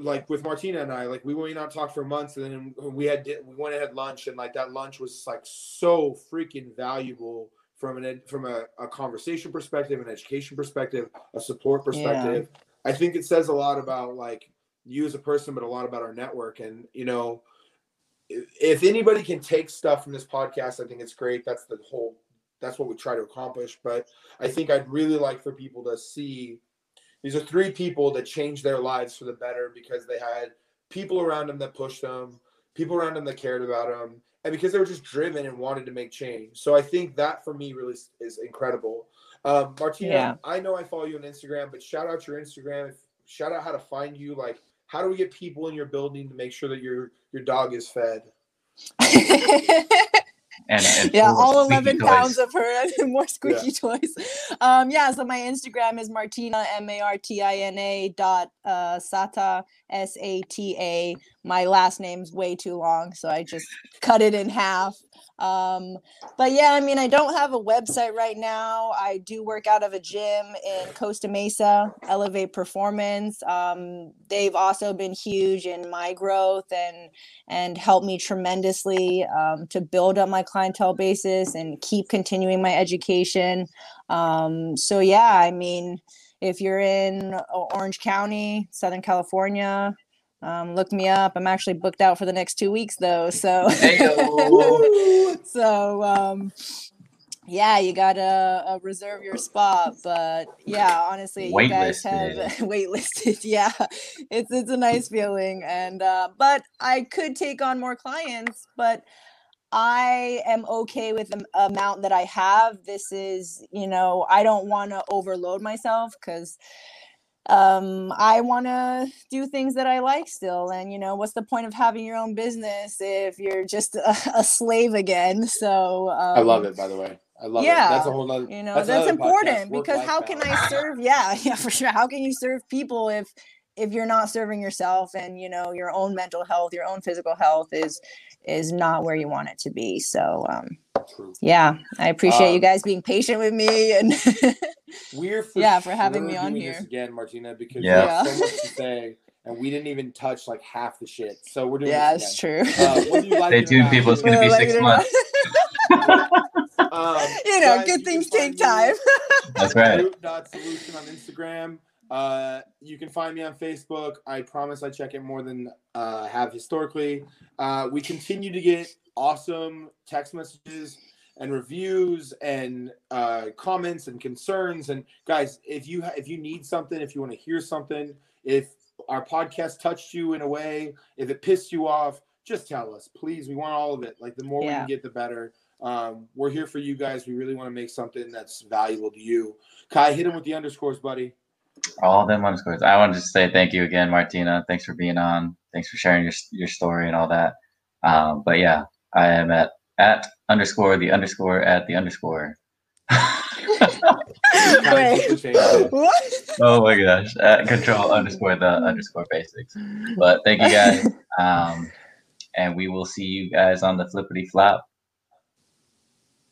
like with Martina and I, like we went out talked for months, and then we had we went and had lunch, and like that lunch was like so freaking valuable from an ed- from a, a conversation perspective, an education perspective, a support perspective. I think it says a lot about like you as a person, but a lot about our network. And you know, if, anybody can take stuff from this podcast, I think it's great. That's the whole. That's what we try to accomplish. But I think I'd really like for people to see these are three people that changed their lives for the better because they had people around them that pushed them, people around them that cared about them, and because they were just driven and wanted to make change. So I think that for me really is- is incredible. Um, Martina, Yeah. I know I follow you on Instagram, but shout out your Instagram. Shout out how to find you. Like, how do we get people in your building to make sure that your your dog is fed? And, and yeah, all squeaky 11 toys. pounds of her and more squeaky toys. Um, yeah, so my Instagram is Martina, M A R T I N A dot uh, Sata, S A T A. My last name's way too long, so I just cut it in half. Um, but yeah, I mean, I don't have a website right now. I do work out of a gym in Costa Mesa, Elevate Performance. Um, they've also been huge in my growth and and helped me tremendously um, to build up my clientele basis and keep continuing my education. Um, so yeah, I mean, if you're in Orange County, Southern California, um, look me up. I'm actually booked out for the next two weeks though, so so um, yeah, you gotta uh, reserve your spot. But yeah, honestly, you guys have waitlisted. Yeah, it's it's a nice feeling, and uh, but I could take on more clients, but I am okay with the amount that I have. This is, you know, I don't want to overload myself because um i want to do things that i like still and you know what's the point of having your own business if you're just a, a slave again so um, I love it, by the way. I love it. yeah, That's a whole nother. you know that's that's, podcast, important because how can i serve yeah yeah for sure how can you serve people if if you're not serving yourself and you know your own mental health your own physical health is is not where you want it to be so um True. yeah i appreciate you Um, guys being patient with me and We're for Yeah, for having me on here. again, Martina, because Yeah. we have so much to say, and we didn't even touch like half the shit. So we're doing yeah this it's true Uh, whether you like Stay tuned, people. It's gonna be like six months. Um, you know guys, good things take time That's right. Root.solution on Instagram. Uh, you can find me on Facebook. I promise I check it more than uh, have historically. Uh, we continue to get awesome text messages and reviews and uh, comments and concerns. And guys, if you ha- if you need something, if you want to hear something, if our podcast touched you in a way, if it pissed you off, just tell us, please. We want all of it. Like the more we can get, the better. Um, we're here for you guys. We really want to make something that's valuable to you. Kai, hit him with the underscores, buddy. All them underscores. I wanted to say thank you again, Martina. Thanks for being on. Thanks for sharing your your story and all that. Um, but yeah, I am at at underscore the underscore at the underscore. Oh my gosh. At control underscore the underscore basics. But thank you guys. Um, and we will see you guys on the flippity flop.